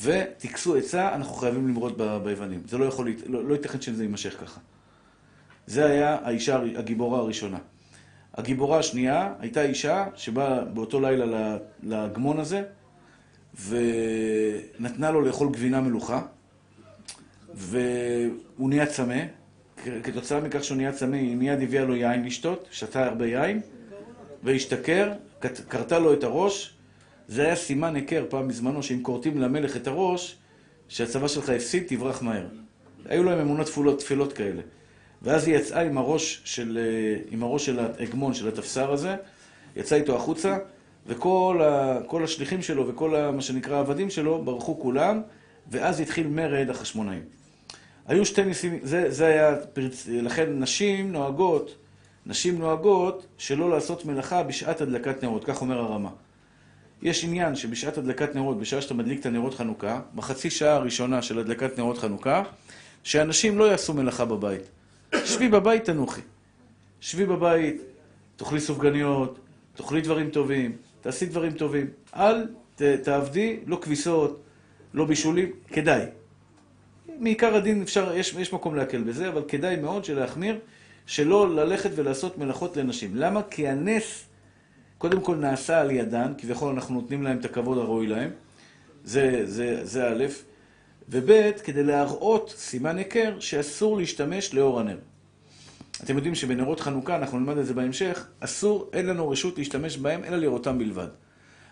וטיכסו עצה, אנחנו חייבים למרוד ביוונים. זה לא יכול, לא, לא ייתכן שזה יימשך ככה. זה היה האישה הגיבורה הראשונה. הגיבורה השנייה הייתה אישה שבאה באותו לילה לגמון הזה, ונתנה לו לאכול גבינה מלוכה, והוא נהיה צמא. כתוצאה מכך שהוא נהיה צמא, היא מיד הביאה לו יין לשתות, שתה הרבה יין, והשתכר, כרתה לו את הראש. זה היה סימן היכר פעם בזמנו, שאם כורתים למלך את הראש, שהצבא שלך הפסיד, תברח מהר. היו להם אמונות תפולות, תפילות כאלה. ואז היא יצאה עם הראש של, עם הראש של ההגמון, של התפסר הזה, יצאה איתו החוצה, וכל ה, השליחים שלו וכל ה, מה שנקרא העבדים שלו ברחו כולם, ואז התחיל מרד החשמונאים. היו שתי ניסים, זה, זה היה, פרצ... לכן נשים נוהגות, נשים נוהגות שלא לעשות מלאכה בשעת הדלקת נרות, כך אומר הרמה. יש עניין שבשעת הדלקת נרות, בשעה שאתה מדליק את הנרות חנוכה, בחצי שעה הראשונה של הדלקת נרות חנוכה, שאנשים לא יעשו מלאכה בבית. שבי בבית תנוחי. שבי בבית, תאכלי סופגניות, תאכלי דברים טובים, תעשי דברים טובים. אל ת, תעבדי, לא כביסות, לא בישולים, כדאי. מעיקר הדין אפשר, יש, יש מקום להקל בזה, אבל כדאי מאוד שלהחמיר, שלא ללכת ולעשות מלאכות לנשים. למה? כי הנס, קודם כל נעשה על ידן, כביכול אנחנו נותנים להם את הכבוד הראוי להם, זה, זה, זה א', וב', כדי להראות סימן היכר שאסור להשתמש לאור הנר. אתם יודעים שבנרות חנוכה, אנחנו נלמד את זה בהמשך, אסור, אין לנו רשות להשתמש בהם, אלא לראותם בלבד.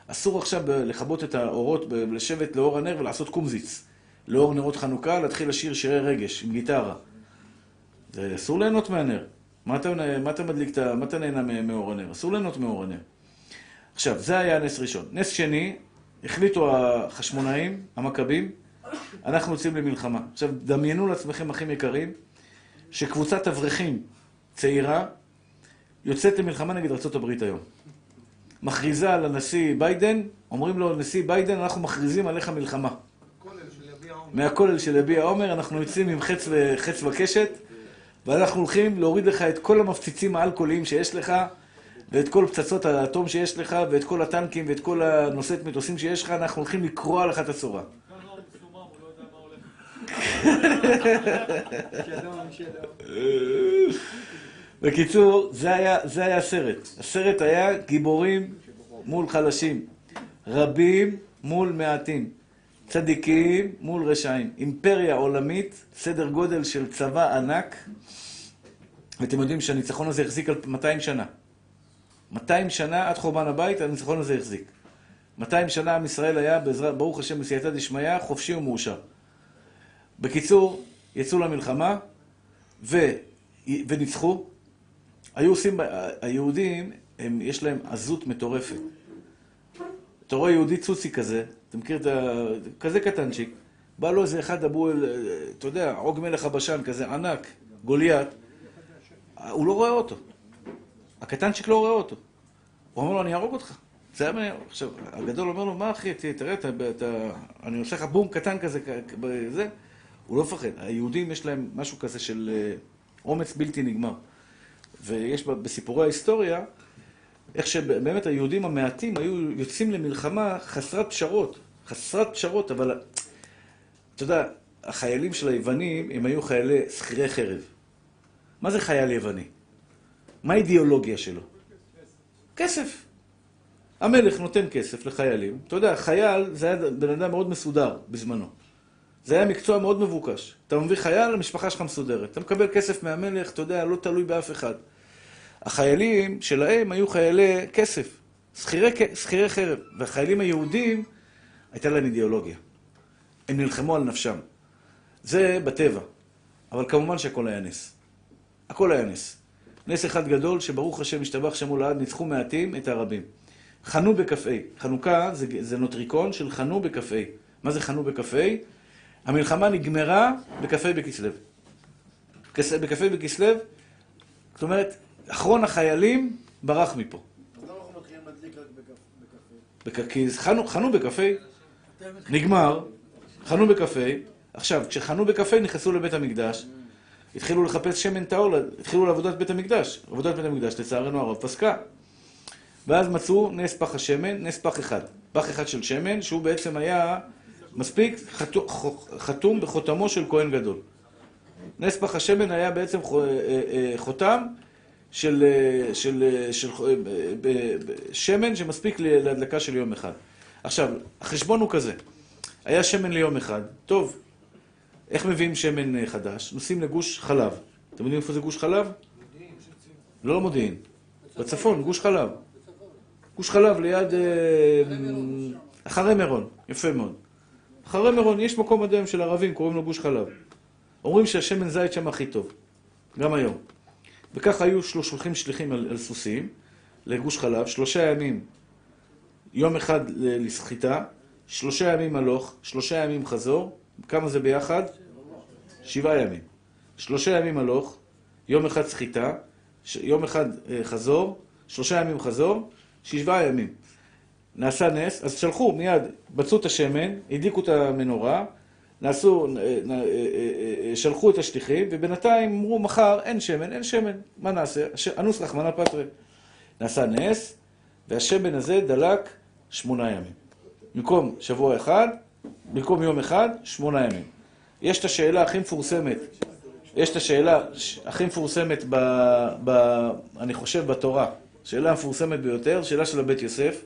אסור עכשיו לכבות את האורות, לשבת לאור הנר ולעשות קומזיץ. לאור נרות חנוכה, להתחיל לשיר שירי רגש עם גיטרה. זה אסור ליהנות מהנר. מה אתה, מה אתה מדליק, מה אתה נהנה מאור הנר? אסור ליהנות מאור הנר. עכשיו, זה היה נס ראשון. נס שני, החליטו החשמונאים, המכבים, אנחנו יוצאים למלחמה. עכשיו, דמיינו לעצמכם, אחים יקרים, שקבוצת אברכים צעירה יוצאת למלחמה נגד ארה"ב היום. מכריזה על הנשיא ביידן, אומרים לו, נשיא ביידן, אנחנו מכריזים עליך מלחמה. מהכולל של יביע עומר אנחנו יוצאים עם חץ, וחץ וקשת, ואנחנו הולכים להוריד לך את כל המפציצים האלכוהוליים שיש לך, ואת כל פצצות האטום שיש לך, ואת כל הטנקים, ואת כל הנושאת מטוסים שיש לך, אנחנו הולכים לקרוע לך את הצורה. בקיצור, זה היה, זה היה הסרט. הסרט היה גיבורים מול חלשים, רבים מול מעטים, צדיקים מול רשעים. אימפריה עולמית, סדר גודל של צבא ענק, ואתם יודעים שהניצחון הזה החזיק על 200 שנה. 200 שנה עד חורבן הבית, הניצחון הזה החזיק. 200 שנה עם ישראל היה, בעזרת, ברוך השם, בסייעתא דשמיא, חופשי ומאושר. בקיצור, יצאו למלחמה ו... וניצחו. היו עושים, היהודים, הם, יש להם עזות מטורפת. אתה רואה יהודי צוצי כזה, אתה מכיר את ה... כזה קטנצ'יק, בא לו איזה אחד אבו, אתה יודע, עוג מלך הבשן כזה ענק, גוליית, הוא לא רואה אותו. הקטנצ'יק לא רואה אותו. הוא אומר לו, אני אהרוג אותך. זה היה מעניין. עכשיו, הגדול אומר לו, מה אחי, תראה, אתה, אתה, אני עושה לך בום קטן כזה, זה. הוא לא מפחד. היהודים יש להם משהו כזה של אה, אומץ בלתי נגמר. ויש בסיפורי ההיסטוריה, איך שבאמת היהודים המעטים היו יוצאים למלחמה חסרת פשרות. חסרת פשרות, אבל אתה יודע, החיילים של היוונים, הם היו חיילי שכירי חרב. מה זה חייל יווני? מה האידיאולוגיה שלו? כסף. המלך נותן כסף לחיילים. אתה יודע, חייל זה היה בן אדם מאוד מסודר בזמנו. זה היה מקצוע מאוד מבוקש. אתה מביא חייל, המשפחה שלך מסודרת. אתה מקבל כסף מהמלך, אתה יודע, לא תלוי באף אחד. החיילים שלהם היו חיילי כסף, שכירי, חרב. והחיילים היהודים, הייתה להם אידיאולוגיה. הם נלחמו על נפשם. זה בטבע. אבל כמובן שהכל היה נס. הכל היה נס. נס אחד גדול, שברוך השם, השתבח שמו לעד, ניצחו מעטים את הרבים. חנו בכ"ה. חנוכה זה, זה נוטריקון של חנו בכ"ה. מה זה חנו בכ"ה? המלחמה נגמרה בכ"ה בכסלו. בכ"ה בכסלו, זאת אומרת, אחרון החיילים ברח מפה. אז למה אנחנו מתחילים להדליק רק בכ"ה? כי חנו, חנו בכ"ה, נגמר, חנו בכ"ה, עכשיו, כשחנו בכ"ה נכנסו לבית המקדש, התחילו לחפש שמן טהור, התחילו לעבודת בית המקדש. עבודת בית המקדש, לצערנו הרב, פסקה. ואז מצאו נס פח השמן, נס פח אחד. פח אחד של שמן, שהוא בעצם היה מספיק חתום בחותמו של כהן גדול. נס פח השמן היה בעצם אה, אה, חותם של, אה, של, של, של שמן שמספיק להדלקה של יום אחד. עכשיו, החשבון הוא כזה, היה שמן ליום אחד, טוב, איך מביאים שמן חדש? נוסעים לגוש חלב. אתם יודעים איפה זה גוש חלב? מודיעין. לא מודיעין, בצפון, גוש חלב. גוש חלב ליד... אחרי מירון, יפה מאוד. אחרי מירון יש מקום עד היום של ערבים, קוראים לו גוש חלב. אומרים שהשמן זית שם הכי טוב, גם היום. וככה היו שולחים שליחים על, על סוסים לגוש חלב, שלושה ימים, יום אחד לסחיטה, שלושה ימים הלוך, שלושה ימים חזור, כמה זה ביחד? שבעה ימים. שלושה ימים הלוך, יום אחד סחיטה, יום אחד חזור, שלושה ימים חזור, שבעה ימים. נעשה נס, אז שלחו מיד, בצעו את השמן, הדליקו את המנורה, נעשו, שלחו את השליחים, ובינתיים אמרו מחר אין שמן, אין שמן, מה נעשה? אנוס רחמנא פטרי. נעשה נס, והשמן הזה דלק שמונה ימים. במקום שבוע אחד, במקום יום אחד, שמונה ימים. יש את השאלה הכי מפורסמת, יש את השאלה הכי מפורסמת, ב, ב, אני חושב, בתורה. שאלה המפורסמת ביותר, שאלה של הבית יוסף.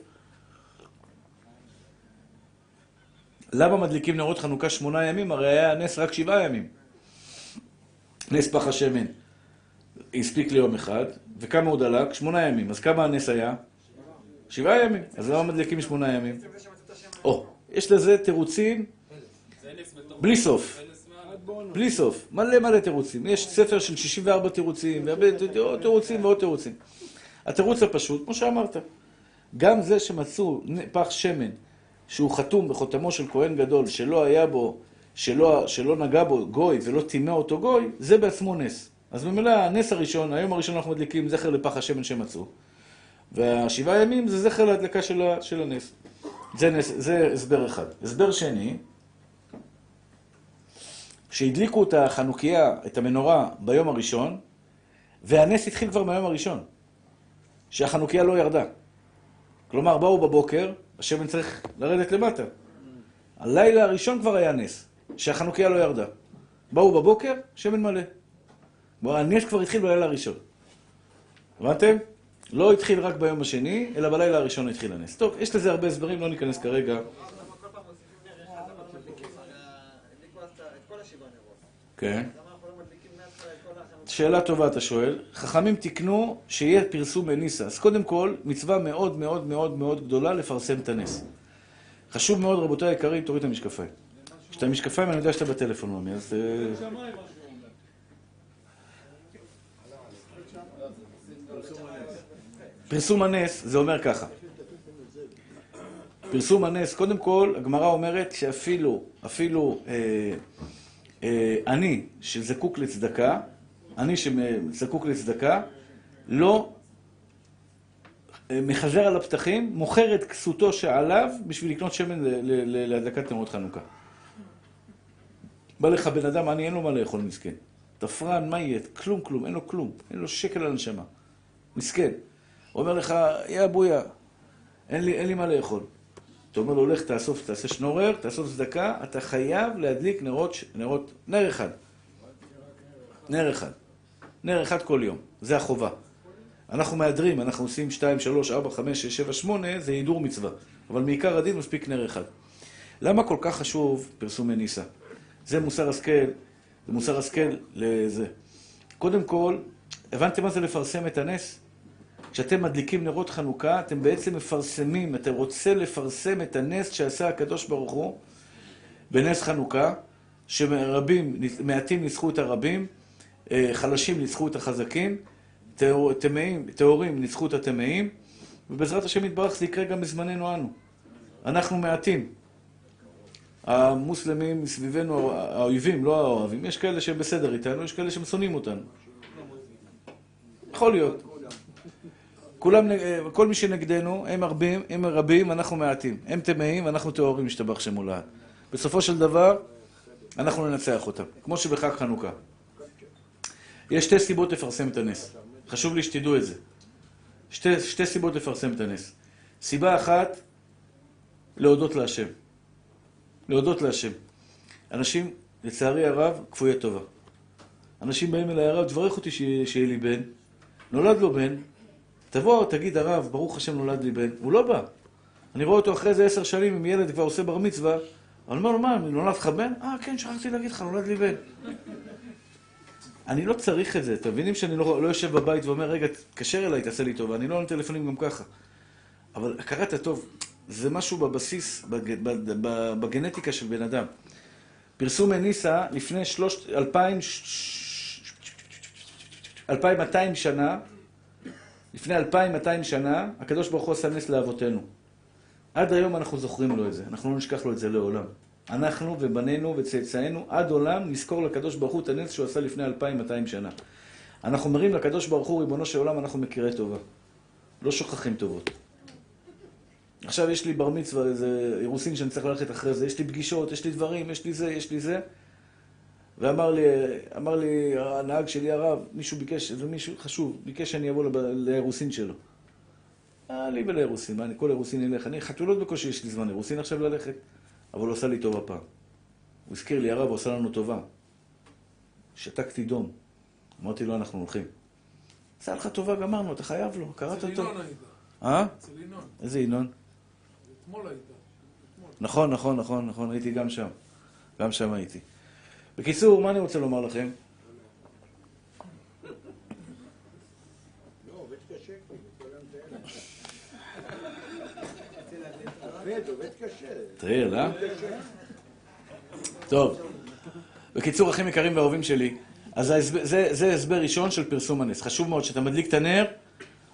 למה מדליקים נרות חנוכה שמונה ימים? הרי היה נס רק שבעה ימים. נס פח השמן. הספיק ליום אחד, וכמה הוא דלק? שמונה ימים. אז כמה הנס היה? שבעה ימים. אז למה מדליקים שמונה ימים? או, יש לזה תירוצים בלי סוף. בלי סוף. מלא מלא תירוצים. יש ספר של 64 תירוצים, והרבה תירוצים ועוד תירוצים. התירוץ הפשוט, כמו שאמרת, גם זה שמצאו פח שמן שהוא חתום בחותמו של כהן גדול, שלא היה בו, שלא, שלא נגע בו גוי ולא טימא אותו גוי, זה בעצמו נס. אז ממילא הנס הראשון, היום הראשון אנחנו מדליקים זכר לפח השמן שמצאו. והשבעה ימים זה זכר להדלקה של, של הנס. זה, נס, זה הסבר אחד. הסבר שני, שהדליקו את החנוכיה, את המנורה, ביום הראשון, והנס התחיל כבר מהיום הראשון, שהחנוכיה לא ירדה. כלומר, באו בבוקר, השמן צריך לרדת למטה. הלילה הראשון כבר היה נס, שהחנוכיה לא ירדה. באו בבוקר, שמן מלא. בוא, הנס כבר התחיל בלילה הראשון. הבנתם? לא התחיל רק ביום השני, אלא בלילה הראשון התחיל הנס. טוב, יש לזה הרבה הסברים, לא ניכנס כרגע. כן. שאלה טובה אתה שואל. חכמים תיקנו שיהיה פרסום בניסה. אז קודם כל, מצווה מאוד מאוד מאוד מאוד גדולה לפרסם את הנס. חשוב מאוד, רבותיי היקרים, תוריד את המשקפיים. יש את המשקפיים, אני יודע שאתה בטלפון, ממי, אז... אה, פרסום הנס, זה אומר ככה. פרסום הנס, קודם כל, הגמרא אומרת שאפילו, אפילו אה, אה, אני, שזקוק לצדקה, אני שזקוק לצדקה, לא אה, מחזר על הפתחים, מוכר את כסותו שעליו בשביל לקנות שמן להדלקת נרות חנוכה. בא לך בן אדם, אני אין לו מה לאכול, מסכן. תפרן, מה יהיה? כלום, כלום, אין לו כלום. אין לו שקל על הנשמה. מסכן. אומר לך, יא בויה, אין לי, אין לי מה לאכול. אתה אומר לו, לך תאסוף, תעשה שנורר, תאסוף צדקה, אתה חייב להדליק נרות, נרות, נר אחד. נר אחד. נר אחד כל יום. זה החובה. אנחנו מהדרים, אנחנו עושים 2, 3, 4, 5, 6, 7, 8, זה הידור מצווה. אבל מעיקר הדין מספיק נר אחד. למה כל כך חשוב פרסומי ניסה? זה מוסר השכל, זה מוסר השכל לזה. קודם כל, הבנתם מה זה לפרסם את הנס? כשאתם מדליקים נרות חנוכה, אתם בעצם מפרסמים, אתם רוצים לפרסם את הנס שעשה הקדוש ברוך הוא בנס חנוכה, שרבים, מעטים ניצחו את הרבים, חלשים ניצחו את החזקים, טהורים ניצחו את הטמאים, ובעזרת השם יתברך זה יקרה גם בזמננו אנו. אנחנו מעטים. המוסלמים מסביבנו, האויבים, לא האוהבים, יש כאלה שהם בסדר איתנו, יש כאלה שהם שונאים אותנו. יכול להיות. כולם, נג- כל מי שנגדנו, הם רבים, הם רבים, אנחנו מעטים. הם טמאים, אנחנו טהורים, משתבח שם מולד. בסופו של דבר, אנחנו ננצח אותם, כמו שבחג חנוכה. יש שתי סיבות לפרסם את הנס. חשוב לי שתדעו את זה. שתי, שתי סיבות לפרסם את הנס. סיבה אחת, להודות להשם. להודות להשם. אנשים, לצערי הרב, כפויי טובה. אנשים באים אליי, הרב, תברך אותי שיהיה, לי בן. נולד לו בן, תבוא, תגיד, הרב, ברוך השם נולד לי בן. הוא לא בא. אני רואה אותו אחרי איזה עשר שנים עם ילד כבר עושה בר מצווה, אני אומר לו, מה, נולד לך בן? אה, כן, שכחתי להגיד לך, נולד לי בן. אני לא צריך את זה, אתם מבינים שאני לא, לא יושב בבית ואומר, רגע, תתקשר אליי, תעשה לי טובה, אני לא עונה טלפונים גם ככה. אבל הכרת הטוב, זה משהו בבסיס, בג, בג, בג, בגנטיקה של בן אדם. פרסום מניסה לפני שלושת, אלפיים, אלפיים מאתיים שנה, לפני אלפיים מאתיים שנה, הקדוש ברוך הוא עשה נס לאבותינו. עד היום אנחנו זוכרים לו את זה, אנחנו לא נשכח לו את זה לעולם. אנחנו ובנינו וצאצאינו עד עולם נזכור לקדוש ברוך הוא את הנס שהוא עשה לפני 2,200 שנה. אנחנו אומרים לקדוש ברוך הוא, ריבונו של עולם, אנחנו מכירי טובה. לא שוכחים טובות. עכשיו יש לי בר מצווה, איזה אירוסין שאני צריך ללכת אחרי זה, יש לי פגישות, יש לי דברים, יש לי זה, יש לי זה. ואמר לי, אמר לי הנהג שלי הרב, מישהו ביקש, איזה מישהו חשוב, ביקש שאני אבוא לאירוסין שלו. אה, לי ולאירוסין, מה, אני כל אירוסין אלך. אני חתולות בקושי יש לי זמן, אירוסין עכשיו ללכת. אבל הוא עשה לי טובה פעם. הוא הזכיר לי, הרב, הוא עשה לנו טובה. שתקתי דום. אמרתי לו, אנחנו הולכים. עשה לך טובה, גמרנו, אתה חייב לו, קראת אצל אותו. ינון היית. אה? אצל ינון. איזה ינון? אתמול היית. נכון, נכון, נכון, נכון, הייתי גם שם. גם שם הייתי. בקיצור, מה אני רוצה לומר לכם? לא, עובד קשה, כאילו, כל היום עובד, עובד קשה. טריאל, אה? טוב. בקיצור, אחים יקרים ואהובים שלי, אז ההסבר- זה, זה הסבר ראשון של פרסום הנס. חשוב מאוד שאתה מדליק את הנר,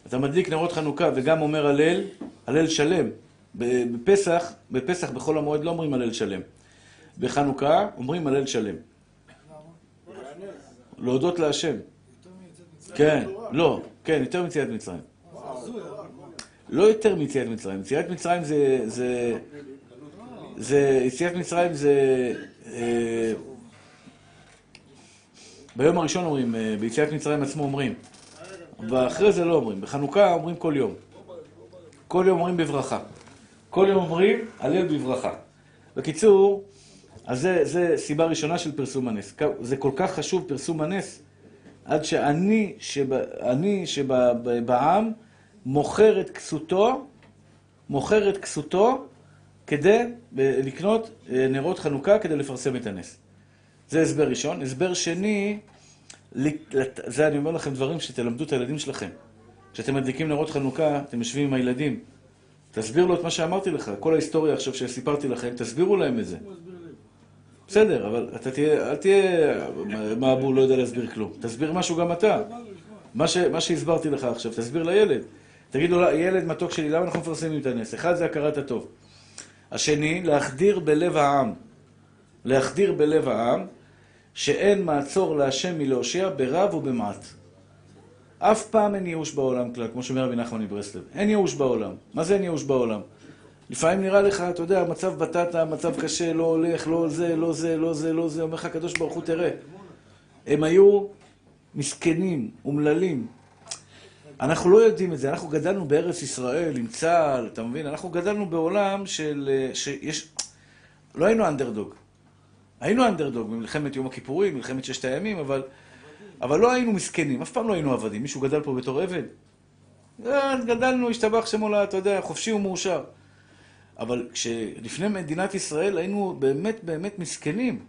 אתה מדליק נרות חנוכה וגם אומר הלל, הלל שלם. ב- בפסח, בפסח בחול המועד לא אומרים הלל שלם. בחנוכה אומרים הלל שלם. להודות להשם. כן, לא, כן, יותר מיציאת מצרים. לא יותר מיציאת מצרים. יציאת מצרים זה... זה... זה... יציאת מצרים זה... אה, ביום הראשון אומרים, אה, ביציאת מצרים עצמו אומרים, ואחרי זה לא אומרים. בחנוכה אומרים כל יום. כל יום אומרים בברכה. כל יום אומרים הלל בברכה. בקיצור, אז זה, זה סיבה ראשונה של פרסום הנס. זה כל כך חשוב, פרסום הנס, עד שאני, שבע, אני שבעם, מוכר את כסותו, מוכר את כסותו כדי לקנות אה, נרות חנוכה כדי לפרסם את הנס. זה הסבר ראשון. הסבר שני, זה אני אומר לכם דברים שתלמדו את הילדים שלכם. כשאתם מדליקים נרות חנוכה, אתם יושבים עם הילדים. תסביר לו את מה שאמרתי לך, כל ההיסטוריה עכשיו שסיפרתי לכם, תסבירו להם את זה. בסדר, אבל אתה תהיה, אל תהיה אבו לא יודע להסביר כלום. תסביר משהו גם אתה. מה, ש, מה שהסברתי לך עכשיו, תסביר לילד. תגיד לו, ילד מתוק שלי, למה אנחנו מפרסמים את הנס? אחד זה הכרת הטוב. השני, להחדיר בלב העם. להחדיר בלב העם שאין מעצור להשם מלהושיע ברב ובמעט. אף פעם אין ייאוש בעולם כלל, כמו שאומר רבי נחמן מברסלב. אין ייאוש בעולם. מה זה אין ייאוש בעולם? לפעמים נראה לך, אתה יודע, מצב בטטה, מצב קשה, לא הולך, לא זה, לא זה, לא זה, לא זה, אומר לך הקדוש ברוך הוא, תראה. הם היו מסכנים, אומללים. אנחנו לא יודעים את זה, אנחנו גדלנו בארץ ישראל עם צה"ל, אתה מבין? אנחנו גדלנו בעולם של... שיש... לא היינו אנדרדוג. היינו אנדרדוג במלחמת יום הכיפורים, מלחמת ששת הימים, אבל, אבל לא היינו מסכנים, אף פעם לא היינו עבדים. מישהו גדל פה בתור עבד? אה, גדלנו, השתבח שמולה, אתה יודע, חופשי ומאושר. אבל כשלפני מדינת ישראל היינו באמת באמת מסכנים.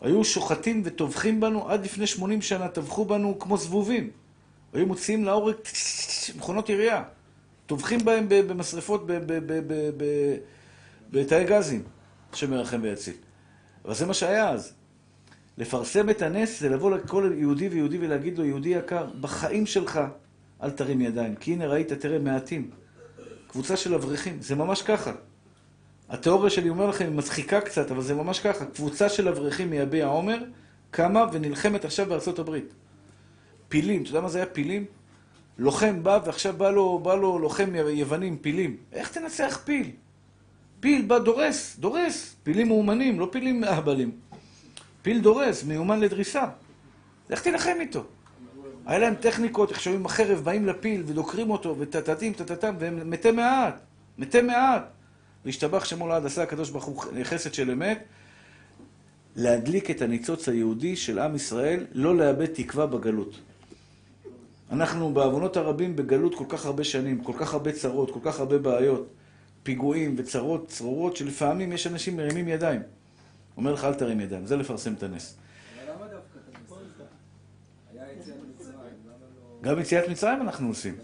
היו שוחטים וטובחים בנו, עד לפני 80 שנה טבחו בנו כמו זבובים. היו מוציאים להורג מכונות ירייה. טובחים בהם במשרפות, בתאי גזים, השם ירחם ויציל. אבל זה מה שהיה אז. לפרסם את הנס זה לבוא לכל יהודי ויהודי ולהגיד לו, יהודי יקר, בחיים שלך אל תרים ידיים, כי הנה ראית, תראה, מעטים. קבוצה של אברכים, זה ממש ככה. התיאוריה שלי אומר לכם, היא מצחיקה קצת, אבל זה ממש ככה. קבוצה של אברכים מיביע עומר קמה ונלחמת עכשיו בארצות הברית. פילים, אתה יודע מה זה היה פילים? לוחם בא ועכשיו בא לו, בא לו לוחם יווני עם פילים. איך תנצח פיל? פיל בא דורס, דורס. פילים מאומנים, לא פילים אהבלים. פיל דורס, מיומן לדריסה. איך תילחם איתו? היה להם טכניקות, איך שומעים החרב, באים לפיל ודוקרים אותו, וטטטים, טטטם, והם מתי מעט, מתי מעט. והשתבח שמו לעד עשה הקדוש ברוך הוא חסד של אמת, להדליק את הניצוץ היהודי של עם ישראל, לא לאבד תקווה בגלות. אנחנו בעוונות הרבים בגלות כל כך הרבה שנים, כל כך הרבה צרות, כל כך הרבה בעיות, פיגועים וצרות, צרורות, שלפעמים יש אנשים מרימים ידיים. אומר לך, אל תרים ידיים, זה לפרסם את הנס. גם יציאת מצרים אנחנו עושים.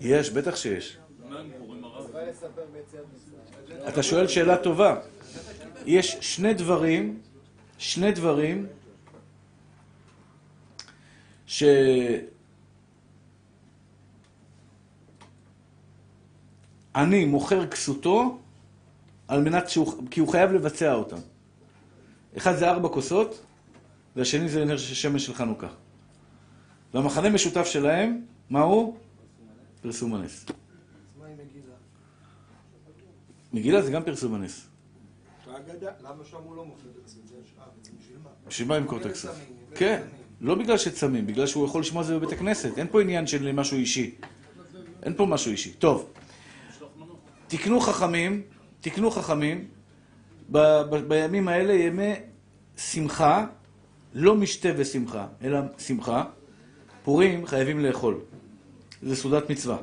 יש, בטח שיש. אתה שואל שאלה טובה. יש שני דברים, שני דברים, ש... אני מוכר כסותו על מנת שהוא, כי הוא חייב לבצע אותם. אחד זה ארבע כוסות, והשני זה נר שמש של חנוכה. והמחנה משותף שלהם, מהו? פרסום הנס. מה? מגילה זה גם פרסום הנס. למה שם הוא לא מוכר את זה? בשביל מה? בשביל מה למכור את הכסף? כן, לא בגלל שצמים, בגלל שהוא יכול לשמוע את זה בבית הכנסת. אין פה עניין של משהו אישי. אין פה משהו אישי. טוב, תקנו חכמים, תקנו חכמים, ב- ב- בימים האלה ימי שמחה, לא משתה ושמחה, אלא שמחה. פורים חייבים לאכול. זה סעודת מצווה.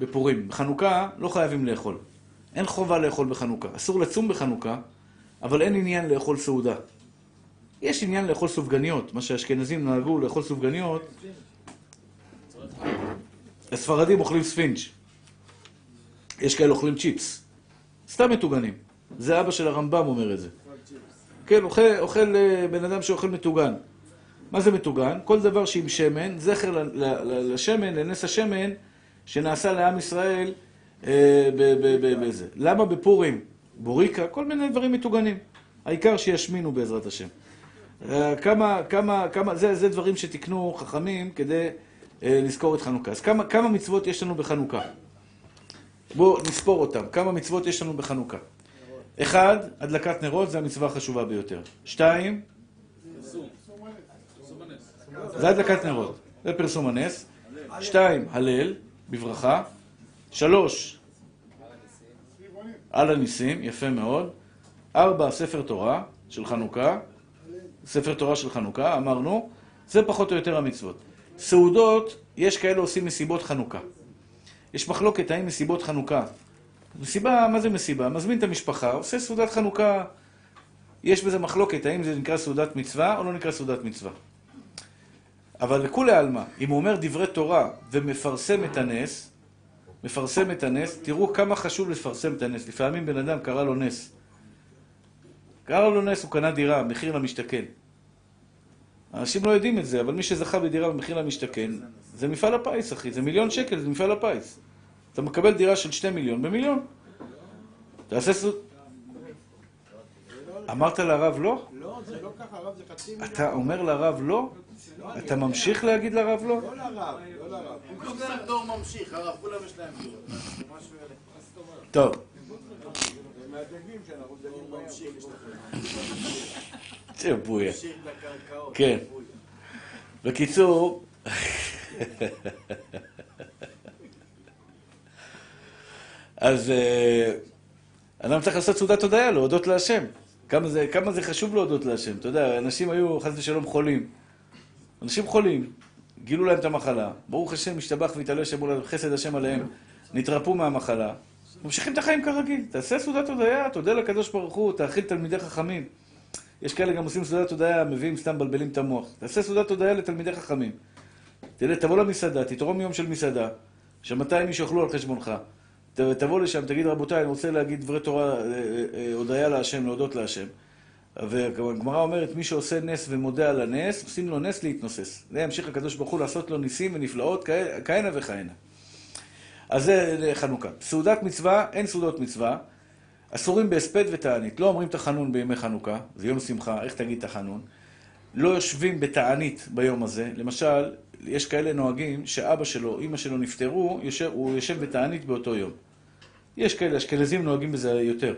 בפורים. בחנוכה לא חייבים לאכול. אין חובה לאכול בחנוכה. אסור לצום בחנוכה, אבל אין עניין לאכול סעודה. יש עניין לאכול סופגניות, מה שהאשכנזים נהגו לאכול סופגניות. הספרדים אוכלים ספינג'. יש כאלה אוכלים צ'יפס. סתם מטוגנים. זה אבא של הרמב"ם אומר את זה. כן, אוכל, אוכל אה, בן אדם שאוכל מטוגן. מה זה מטוגן? כל דבר שעם שמן, זכר לשמן, לנס השמן, שנעשה לעם ישראל אה, בזה. למה בפורים? בוריקה, כל מיני דברים מטוגנים. העיקר שישמינו בעזרת השם. אה, כמה, כמה, כמה, זה, זה דברים שתיקנו חכמים כדי אה, לזכור את חנוכה. אז כמה, כמה מצוות יש לנו בחנוכה? בואו נספור אותם. כמה מצוות יש לנו בחנוכה? אחד, הדלקת נרות, זה המצווה החשובה ביותר. שתיים. זה הדלקת נרות. זה פרסום הנס. שתיים, הלל, בברכה. שלוש, על הניסים, יפה מאוד. ארבע, ספר תורה של חנוכה. ספר תורה של חנוכה, אמרנו. זה פחות או יותר המצוות. סעודות, יש כאלה עושים מסיבות חנוכה. יש מחלוקת האם מסיבות חנוכה. מסיבה, מה זה מסיבה? מזמין את המשפחה, עושה סעודת חנוכה. יש בזה מחלוקת, האם זה נקרא סעודת מצווה או לא נקרא סעודת מצווה. אבל לכולי עלמא, אם הוא אומר דברי תורה ומפרסם את הנס, מפרסם את הנס, תראו כמה חשוב לפרסם את הנס. לפעמים בן אדם קרא לו נס. קרא לו נס, הוא קנה דירה, מחיר למשתכן. אנשים לא יודעים את זה, אבל מי שזכה בדירה במחיר למשתכן, זה מפעל הפיס, אחי. זה מיליון שקל, זה מפעל הפיס. אתה מקבל דירה של שתי מיליון במיליון. תעשה סעוד... אמרת לרב לא? לא, זה לא ככה, הרב זה חצי מיליון. אתה אומר לרב לא? אתה ממשיך להגיד לרב לא? לא לרב, לא לרב. במקום זה דור ממשיך, הרב, כולם יש להם אלה. טוב, מהדגים שאנחנו דגים בים. זה בויה. כן. בקיצור, אז אה, אדם צריך לעשות סעודת הודיה, להודות להשם. כמה זה, כמה זה חשוב להודות להשם. אתה יודע, אנשים היו חס ושלום חולים. אנשים חולים, גילו להם את המחלה. ברוך השם, משתבח והתעלה שם מול חסד השם עליהם. נתרפאו מהמחלה. ממשיכים את החיים כרגיל. תעשה סעודת הודיה, תודה לקדוש ברוך הוא, תאכיל תלמידי חכמים. יש כאלה גם עושים סעודת הודיה, מביאים סתם מבלבלים את המוח. תעשה סעודת הודיה לתלמידי חכמים. תראה, תבוא למסעדה, תתרום יום של מסעדה, ש-200 איש יאכלו על חשבונך. תבוא לשם, תגיד, רבותיי, אני רוצה להגיד דברי תורה, אה, אה, הודיה להשם, להודות להשם. והגמרא אומרת, מי שעושה נס ומודה על הנס, עושים לו נס להתנוסס. זה ימשיך הקדוש ברוך הוא לעשות לו ניסים ונפלאות כהנה וכהנה. אז זה חנוכה. סעודת מצווה, אין סעודות מצווה. אסורים בהספד ותענית. לא אומרים תחנון בימי חנוכה, זה יום שמחה, איך תגיד תחנון? לא יושבים בתענית ביום הזה. למשל, יש כאלה נוהגים שאבא שלו, אימא שלו נפטרו, יושב, הוא יושב בתענית באותו יום. יש כאלה, אשכנזים נוהגים בזה יותר.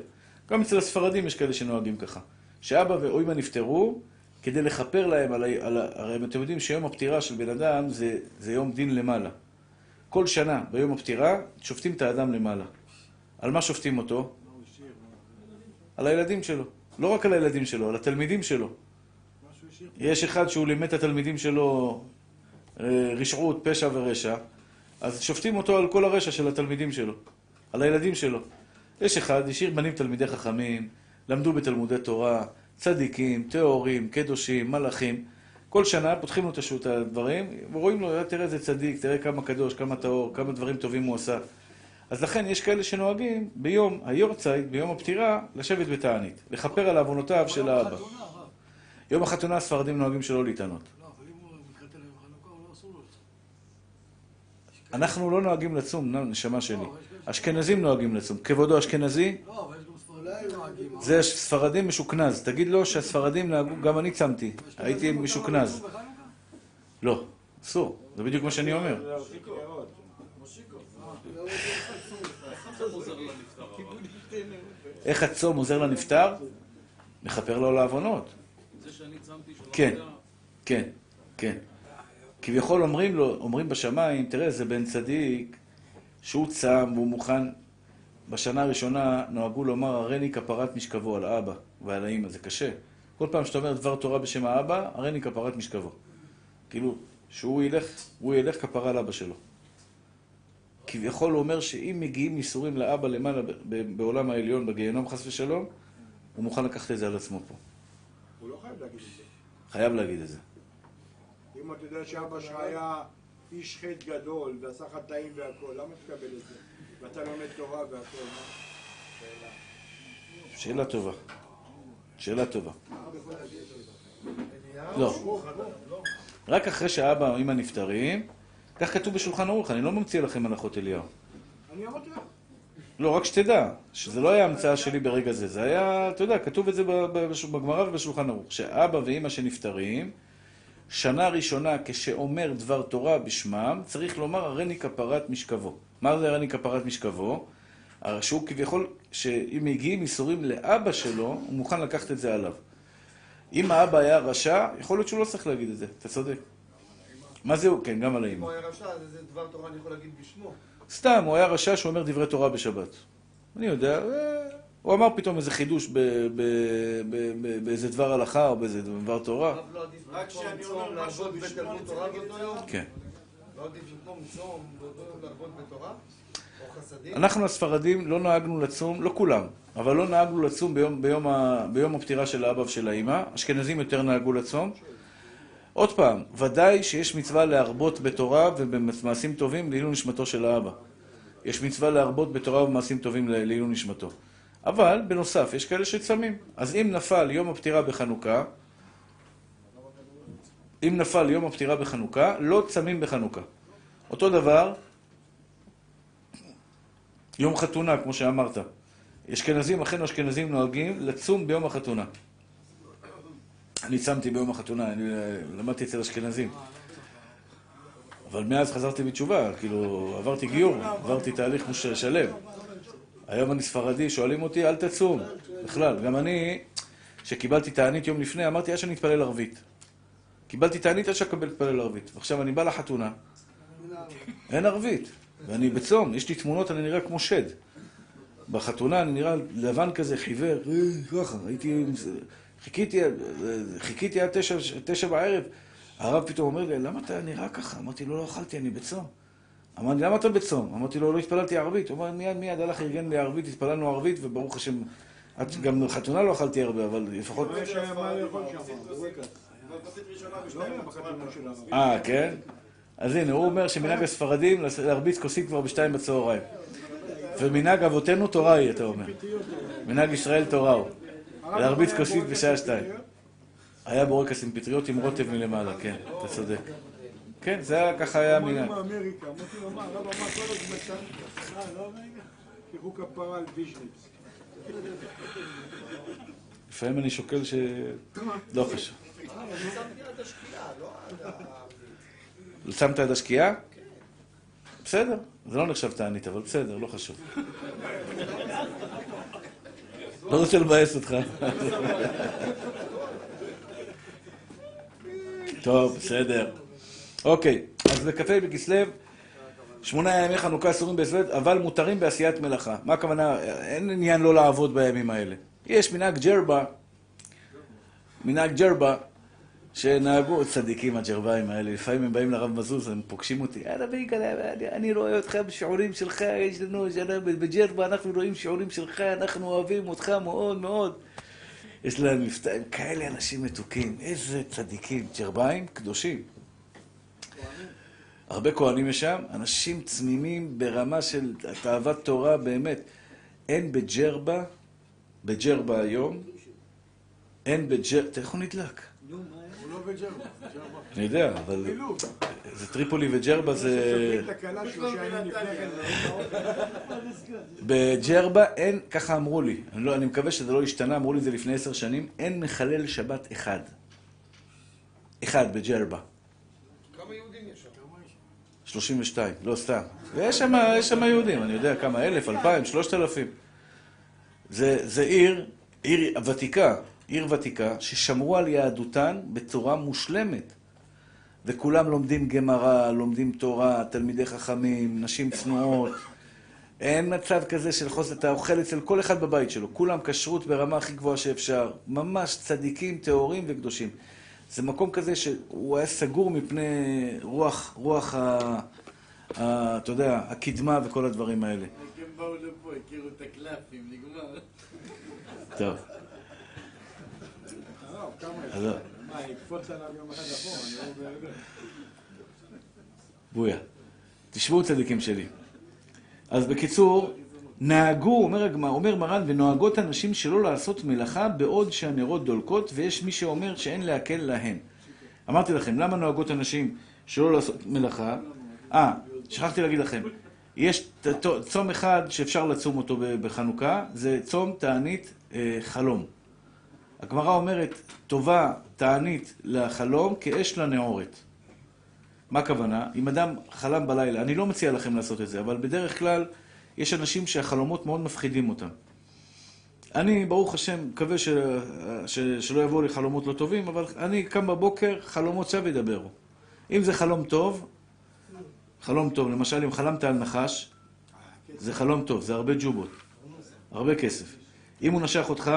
גם אצל הספרדים יש כאלה שנוהגים ככה. שאבא או אימא נפטרו, כדי לכפר להם על ה... על ה הרי אתם יודעים שיום הפטירה של בן אדם זה, זה יום דין למעלה. כל שנה, ביום הפטירה, שופטים את האדם למעלה. על מה שופטים אותו? על הילדים שלו. לא רק על הילדים שלו, על התלמידים שלו. יש אחד שהוא לימד את התלמידים שלו אה, רשעות, פשע ורשע, אז שופטים אותו על כל הרשע של התלמידים שלו, על הילדים שלו. יש אחד, השאיר בנים תלמידי חכמים, למדו בתלמודי תורה, צדיקים, טהורים, קדושים, מלאכים. כל שנה פותחים לו את השו"ת הדברים, ורואים לו, תראה איזה צדיק, תראה כמה קדוש, כמה טהור, כמה דברים טובים הוא עשה. אז לכן יש כאלה שנוהגים ביום היורצייט, ביום הפטירה, לשבת בתענית, לכפר על עוונותיו של האבא. יום החתונה הספרדים נוהגים שלא להתענות. לא, לא. אנחנו לא נוהגים לצום, נשמה שלי. אשכנזים נוהגים לצום. כבודו אשכנזי, לא, אבל זה ספרדים משוכנז. תגיד לו שהספרדים נהגו, גם אני צמתי. הייתי משוכנז. לא, אסור. זה בדיוק מה שאני אומר. איך הצום עוזר לנפטר? מכפר לו על העוונות. כן. כן, כן. כביכול אומרים לו, אומרים בשמיים, תראה, זה בן צדיק שהוא צם והוא מוכן. בשנה הראשונה נוהגו לומר, הריני כפרת משכבו על האבא ועל האמא, זה קשה. כל פעם שאתה אומר דבר תורה בשם האבא, הריני כפרת משכבו. כאילו, שהוא ילך, הוא ילך כפרה לאבא שלו. כביכול הוא אומר שאם מגיעים ייסורים לאבא למעלה בעולם העליון, בגיהנום חס ושלום, הוא מוכן לקחת את זה על עצמו פה. הוא לא חייב להגיד את זה. חייב להגיד את זה. אם אתה יודע שאבא שלך היה איש חטא גדול ועשה חטאים והכל, למה תקבל את זה? ואתה לומד תורה והכל, מה? שאלה טובה. שאלה טובה. לא. רק אחרי שאבא או אמא נפטרים, כך כתוב בשולחן ערוך, אני לא ממציא לכם הלכות אליהו. אני אמרתי לך. לא, רק שתדע, שזה לא היה המצאה שלי ברגע זה, זה היה, אתה יודע, כתוב את זה ב- ב- בגמרא ובשולחן ערוך, שאבא ואמא שנפטרים, שנה ראשונה כשאומר דבר תורה בשמם, צריך לומר הריני כפרת משכבו. מה זה הריני כפרת משכבו? שהוא כביכול, שאם מגיעים ייסורים לאבא שלו, הוא מוכן לקחת את זה עליו. אם האבא היה רשע, יכול להיות שהוא לא צריך להגיד את זה, אתה צודק. מה זה הוא? כן, גם על אם האמא. הוא היה רשע, אז איזה דבר תורה אני יכול להגיד בשמו? סתם, הוא היה רשע שאומר דברי תורה בשבת. אני יודע, אה, הוא אמר פתאום איזה חידוש ב- ב- ב- ב- באיזה דבר הלכה או באיזה דבר תורה. לא רק צום אומר משהו בתלמוד אני תורה באותו יום? כן. לא עדיף במקום צום באותו יום להרבות בתורה? או חסדים? אנחנו הספרדים לא נהגנו לצום, לא כולם, אבל לא נהגנו לצום ביום, ביום, ה, ביום הפטירה של האבא ושל האימא. אשכנזים יותר נהגו לצום. עוד פעם, ודאי שיש מצווה להרבות בתורה ובמעשים טובים לעילוי נשמתו של האבא. יש מצווה להרבות בתורה ובמעשים טובים לעילוי נשמתו. אבל, בנוסף, יש כאלה שצמים. אז אם נפל יום הפטירה בחנוכה, אם נפל יום הפטירה בחנוכה, לא צמים בחנוכה. אותו דבר, יום חתונה, כמו שאמרת. אשכנזים, אכן אשכנזים נוהגים לצום ביום החתונה. אני צמתי ביום החתונה, אני אה, למדתי אצל אשכנזים. אבל מאז חזרתי בתשובה, כאילו, עברתי גיור, עברתי תהליך שלם. היום אני ספרדי, שואלים אותי, אל תצום. בכלל, גם אני, כשקיבלתי תענית יום לפני, אמרתי, עד שאני אתפלל ערבית. קיבלתי תענית עד שאקבל להתפלל ערבית. ועכשיו אני בא לחתונה, אין ערבית. ואני בצום, יש לי תמונות, אני נראה כמו שד. בחתונה אני נראה לבן כזה, חיוור, ככה, הייתי... חיכיתי, חיכיתי עד תשע, תשע בערב. הרב פתאום אומר לי, למה אתה נראה ככה? אמרתי לו, לא אכלתי, אני בצום. אמר לי, למה אתה בצום? אמרתי לו, לא התפללתי ערבית. הוא אמר, מיד מיד הלך, ארגן לי ערבית, התפללנו ערבית, וברוך השם, גם בחתונה לא אכלתי הרבה, אבל לפחות... לא שלנו. אה, כן? אז הנה, הוא אומר שמנהג הספרדים להרביץ כוסית כבר בשתיים בצהריים. ומנהג אבותינו תורה היא, אתה אומר. מנהג ישראל תורה הוא. להרביץ כוסית בשעה שתיים. היה בורקס עם פטריות עם רוטב מלמעלה, כן, אתה צודק. כן, זה היה, ככה היה אמרנו. מאמריקה, אמרתי לו, מה, הרב אמר כל הזמן, לא רגע, תראו כפרה על ויז'ניץ. לפעמים אני שוקל ש... לא חשוב. לא. שמת עד השקיעה? בסדר, זה לא נחשב תענית, אבל בסדר, לא חשוב. לא רוצה לבאס אותך. טוב, בסדר. אוקיי, אז בכ"ה בכסלו, שמונה ימי חנוכה אסורים בהסוות, אבל מותרים בעשיית מלאכה. מה הכוונה? אין עניין לא לעבוד בימים האלה. יש מנהג ג'רבה, מנהג ג'רבה, שנהגו צדיקים הג'רבאים האלה, לפעמים הם באים לרב מזוז, הם פוגשים אותי, יאללה ביגאל, אני- רואה אותך בשיעורים שלך, יש לנו, בג'רבה אנחנו רואים שיעורים שלך, אנחנו אוהבים אותך מאוד מאוד. יש להם מבטא, הם כאלה אנשים מתוקים, איזה צדיקים, ג'רבאים קדושים. הרבה כהנים יש שם, אנשים צמימים ברמה של תאוות תורה באמת. אין בג'רבה, בג'רבה היום, אין בג'רבה, איך הוא נדלק? הוא לא בג'רבה, ג'רבה. אני יודע, אבל. זה טריפולי וג'רבה זה... בג'רבה אין, ככה אמרו לי, אני, לא, אני מקווה שזה לא השתנה, אמרו לי את זה לפני עשר שנים, אין מחלל שבת אחד. אחד בג'רבה. כמה יהודים יש שם? 32, לא סתם. ויש שם, יש שם יהודים, אני יודע כמה, אלף, אלפיים, שלושת אלפים. זה, זה עיר, עיר ותיקה, עיר ותיקה, ששמרו על יהדותן בצורה מושלמת. וכולם לומדים גמרא, לומדים תורה, תלמידי חכמים, נשים צנועות. אין מצב כזה של חוסר, אתה אוכל אצל כל אחד בבית שלו. כולם כשרות ברמה הכי גבוהה שאפשר. ממש צדיקים, טהורים וקדושים. זה מקום כזה שהוא היה סגור מפני רוח, רוח ה... ה אתה יודע, הקדמה וכל הדברים האלה. הם באו לפה, הכירו את הקלפים, נגמר. טוב, לא. בויה. תשמעו צדיקים שלי. אז בקיצור, נהגו, אומר, אומר מרן, ונוהגות הנשים שלא לעשות מלאכה בעוד שהנרות דולקות, ויש מי שאומר שאין להקל להן. אמרתי לכם, למה נוהגות הנשים שלא לעשות מלאכה? אה, שכחתי להגיד לכם, יש צום אחד שאפשר לצום אותו בחנוכה, זה צום תענית אה, חלום. הגמרא אומרת, טובה תענית לחלום כאש לנעורת. מה הכוונה? אם אדם חלם בלילה, אני לא מציע לכם לעשות את זה, אבל בדרך כלל יש אנשים שהחלומות מאוד מפחידים אותם. אני, ברוך השם, מקווה ש... ש... שלא יבואו לי חלומות לא טובים, אבל אני קם בבוקר, חלומות שווא ידברו. אם זה חלום טוב, חלום טוב, למשל אם חלמת על נחש, זה חלום טוב, זה הרבה ג'ובות, הרבה כסף. אם הוא נשך אותך,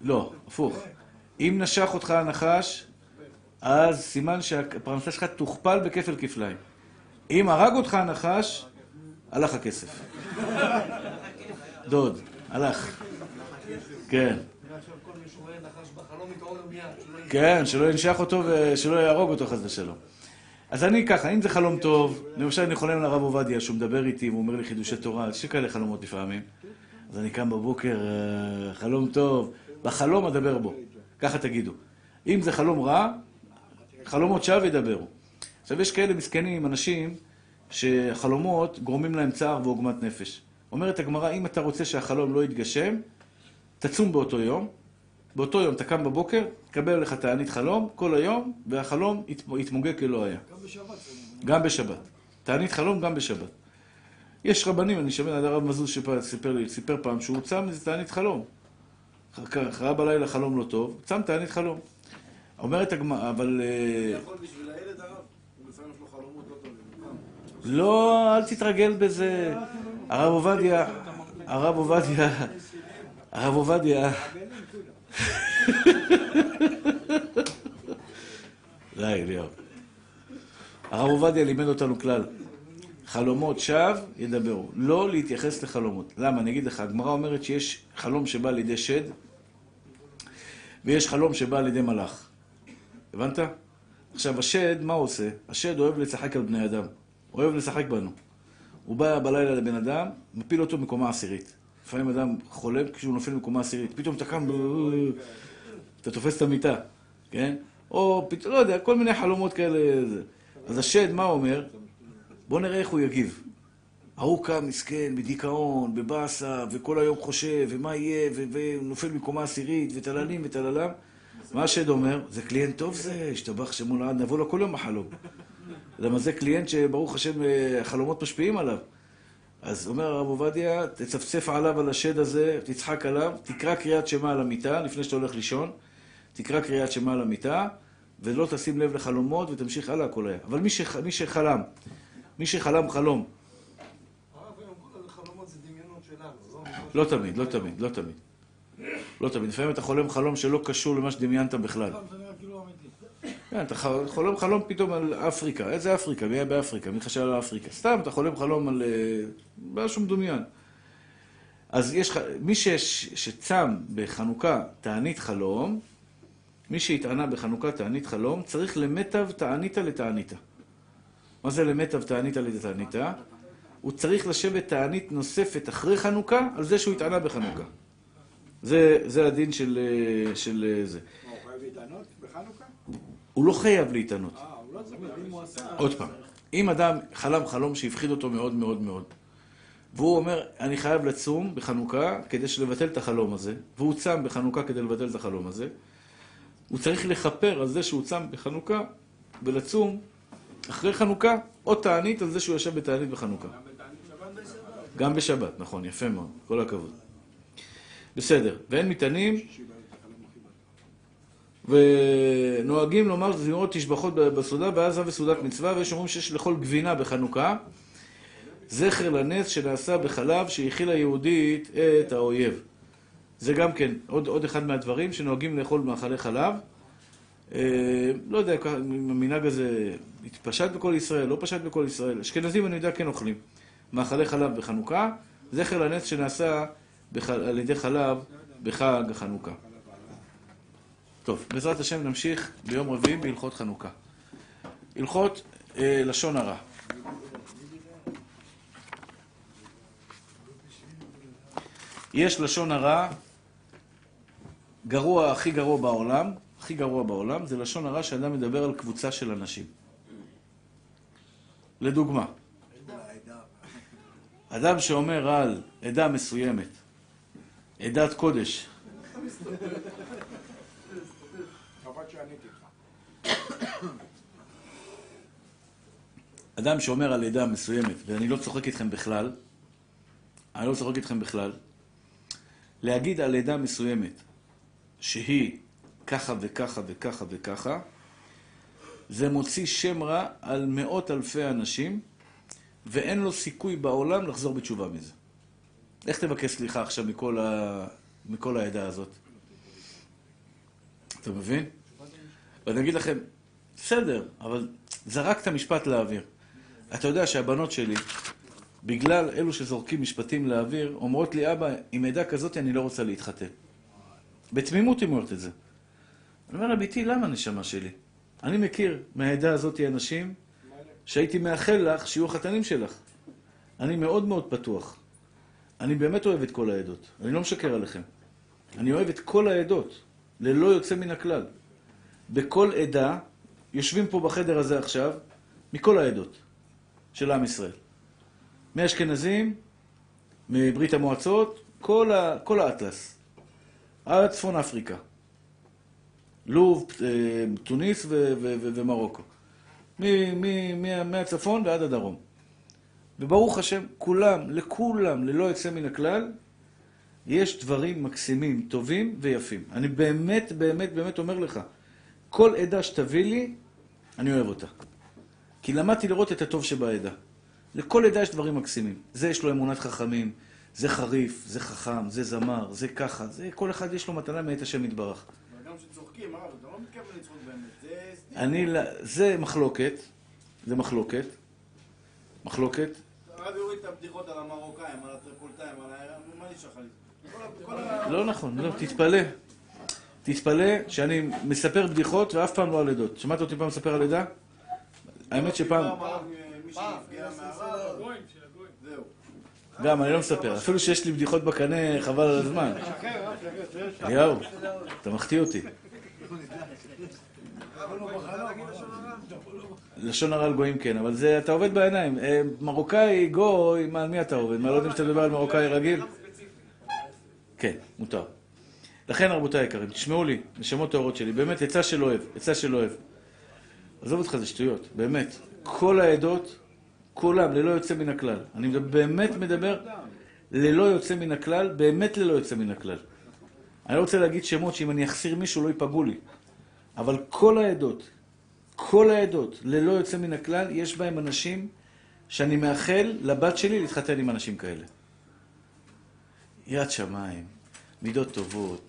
לא, הפוך. אם נשך אותך הנחש, אז סימן שהפרנסה שלך תוכפל בכפל כפליים. אם הרג אותך הנחש, הלך הכסף. דוד, הלך. כן. כן, שלא ינשך אותו ושלא יהרוג אותו חס ושלום. אז אני ככה, אם זה חלום טוב, למשל אני חולם על הרב עובדיה, שהוא מדבר איתי והוא אומר לי חידושי תורה, יש לי כאלה חלומות לפעמים. אז אני קם בבוקר, אה, חלום טוב, בחלום אדבר בו, ככה תגידו. אם זה חלום רע, חלומות שווא ידברו. עכשיו, יש כאלה מסכנים, אנשים, שחלומות גורמים להם צער ועוגמת נפש. אומרת הגמרא, אם אתה רוצה שהחלום לא יתגשם, תצום באותו יום. באותו יום אתה קם בבוקר, תקבל עליך תענית חלום כל היום, והחלום ית- יתמוגג כלא היה. גם בשבת. גם בשבת. תענית חלום גם בשבת. יש רבנים, אני שומע, הרב מזוז שפ- סיפר לי, סיפר פעם שהוא צם איזה תענית חלום. ח- ראה בלילה חלום לא טוב, צם תענית חלום. אומרת הגמרא, אבל... אה, יכול בשביל הילד הרב? הוא לפעמים יש לו חלומות לא טובים. לא, אל תתרגל בזה. הרב עובדיה, הרב עובדיה, הרב עובדיה. די, אליהו. הרב עובדיה לימד אותנו כלל. חלומות שווא ידברו. לא להתייחס לחלומות. למה? אני אגיד לך, הגמרא אומרת שיש חלום שבא לידי שד, ויש חלום שבא לידי מלאך. הבנת? עכשיו, השד, מה הוא עושה? השד אוהב לשחק על בני אדם. אוהב לשחק בנו. הוא בא בלילה לבן אדם, מפיל אותו מקומה עשירית. לפעמים אדם חולם כשהוא נופל מקומה עשירית. פתאום אתה קם, אתה תופס את המיטה, כן? או פתאום, לא יודע, כל מיני חלומות כאלה. אז השד, מה הוא אומר? בוא נראה איך הוא יגיב. ההוא קם מסכן, בדיכאון, בבאסה, וכל היום חושב, ומה יהיה, ונופל מקומה עשירית, וטללים וטללם. מה השד אומר? זה קליינט טוב זה, השתבח שמו לעד, נבוא לו כל יום בחלום. למה זה קליינט שברוך השם אה, החלומות משפיעים עליו. אז אומר הרב עובדיה, תצפצף עליו, על השד הזה, תצחק עליו, תקרא קריאת שמע על המיטה, לפני שאתה הולך לישון, תקרא קריאת שמע על המיטה, ולא תשים לב לחלומות, ותמשיך הלאה כלא היה. אבל מי, שח, מי שחלם, מי שחלם חלום, לא תמיד, לא תמיד, לא תמיד. לא תמיד. לפעמים אתה חולם חלום שלא קשור למה שדמיינת בכלל. פעם זה נראה כאילו אמיתי. כן, אתה חולם חלום פתאום על אפריקה. איזה אפריקה? מי היה באפריקה? מי חשב על אפריקה? סתם, אתה חולם חלום על אה, משהו מדומיין. אז יש, מי ש, שצם בחנוכה תענית חלום, מי שהתענה בחנוכה תענית חלום, צריך למיטב תעניתא לתעניתא. מה זה למיטב תעניתא לתעניתא? הוא צריך לשבת תענית נוספת אחרי חנוכה, על זה שהוא התענה בחנוכה. זה, זה הדין של, אה, של אה, זה. מה, הוא חייב להתענות? הוא לא חייב להתענות. אה, לא. עוד פעם, אם אדם חלם חלום שהפחיד אותו מאוד מאוד מאוד, והוא אומר, אני חייב לצום בחנוכה כדי לבטל את החלום הזה, והוא צם בחנוכה כדי לבטל את החלום הזה, הוא צריך לכפר על זה שהוא צם בחנוכה ולצום אחרי חנוכה, או תענית על זה שהוא ישב בתענית בחנוכה. גם בשבת, נכון, יפה מאוד, כל הכבוד. בסדר, ואין מטענים, ונוהגים לומר זמירות תשבחות בסעודה בעזה וסעודת מצווה, ויש אומרים שיש לאכול גבינה בחנוכה, זכר לנס שנעשה בחלב שהכילה יהודית את האויב. זה גם כן עוד, עוד אחד מהדברים שנוהגים לאכול מאכלי חלב. אה, לא יודע אם המנהג הזה התפשט בכל ישראל, לא פשט בכל ישראל. אשכנזים אני יודע כן אוכלים. מאכלי חלב בחנוכה, זכר לנס שנעשה בח... על ידי חלב בחג החנוכה. טוב, בעזרת השם נמשיך ביום רביעי בהלכות חנוכה. הלכות אה, לשון הרע. יש לשון הרע גרוע, הכי גרוע בעולם, הכי גרוע בעולם, זה לשון הרע שאדם מדבר על קבוצה של אנשים. לדוגמה, אדם שאומר על עדה מסוימת, עדת קודש. אדם שאומר על עדה מסוימת, ואני לא צוחק איתכם בכלל, אני לא להגיד לכם בכלל, להגיד על עדה מסוימת שהיא ככה וככה וככה וככה, זה מוציא שם רע על מאות אלפי אנשים, ואין לו סיכוי בעולם לחזור בתשובה מזה. איך תבקש סליחה עכשיו מכל, ה... מכל העדה הזאת? אתה מבין? ואני אגיד לכם, בסדר, אבל זרקת משפט לאוויר. אתה יודע שהבנות שלי, בגלל אלו שזורקים משפטים לאוויר, אומרות לי, אבא, עם עדה כזאת אני לא רוצה להתחתן. בתמימות היא אומרת את זה. אני אומר לה, ביתי, למה נשמה שלי? אני מכיר מהעדה הזאת אנשים שהייתי מאחל לך שיהיו החתנים שלך. אני מאוד מאוד פתוח. אני באמת אוהב את כל העדות. אני לא משקר עליכם. אני אוהב את כל העדות, ללא יוצא מן הכלל. בכל עדה, יושבים פה בחדר הזה עכשיו, מכל העדות של עם ישראל. מאשכנזים, מברית המועצות, כל, ה, כל האטלס. עד צפון אפריקה. לוב, אה, תוניס ו- ו- ו- ומרוקו. מ- מ- מ- מהצפון ועד הדרום. וברוך השם, כולם, לכולם, ללא יוצא מן הכלל, יש דברים מקסימים, טובים ויפים. אני באמת, באמת, באמת אומר לך, כל עדה שתביא לי, אני אוהב אותה. כי למדתי לראות את הטוב שבעדה. לכל עדה יש דברים מקסימים. זה יש לו אמונת חכמים, זה חריף, זה חכם, זה זמר, זה ככה, זה כל אחד יש לו מתנה מאת השם יתברך. אבל גם כשצוחקים, הרב, אתה לא מתכוון לצחוק באמת. זה. אני, לא- זה מחלוקת, זה מחלוקת, מחלוקת, הרב יוריד את הבדיחות על המרוקאים, על הטריפולטאים, על ה... מה נשאר לך? לא נכון, לא, תתפלא. תתפלא שאני מספר בדיחות ואף פעם לא על עדות. שמעת אותי פעם מספר על עדה? האמת שפעם. זהו. גם, אני לא מספר. אפילו שיש לי בדיחות בקנה, חבל על הזמן. אליהו, אתה מחטיא אותי. לשון הרע על גויים כן, אבל זה, אתה עובד בעיניים. אה, מרוקאי, גוי, מה, על מי אתה עובד? מה, לא יודעים שאתה מדבר על מרוקאי רגיל? כן, מותר. לכן, רבותיי היקרים, תשמעו לי, נשמות טהורות שלי, באמת, עצה של אוהב, עצה של אוהב. עזוב אותך, זה שטויות, באמת. כל העדות, כולם, ללא יוצא מן הכלל. אני באמת מדבר ללא יוצא מן הכלל, באמת ללא יוצא מן הכלל. אני לא רוצה להגיד שמות שאם אני אחסיר מישהו לא ייפגעו לי. אבל כל העדות, כל העדות, ללא יוצא מן הכלל, יש בהם אנשים שאני מאחל לבת שלי להתחתן עם אנשים כאלה. יראת שמיים, מידות טובות,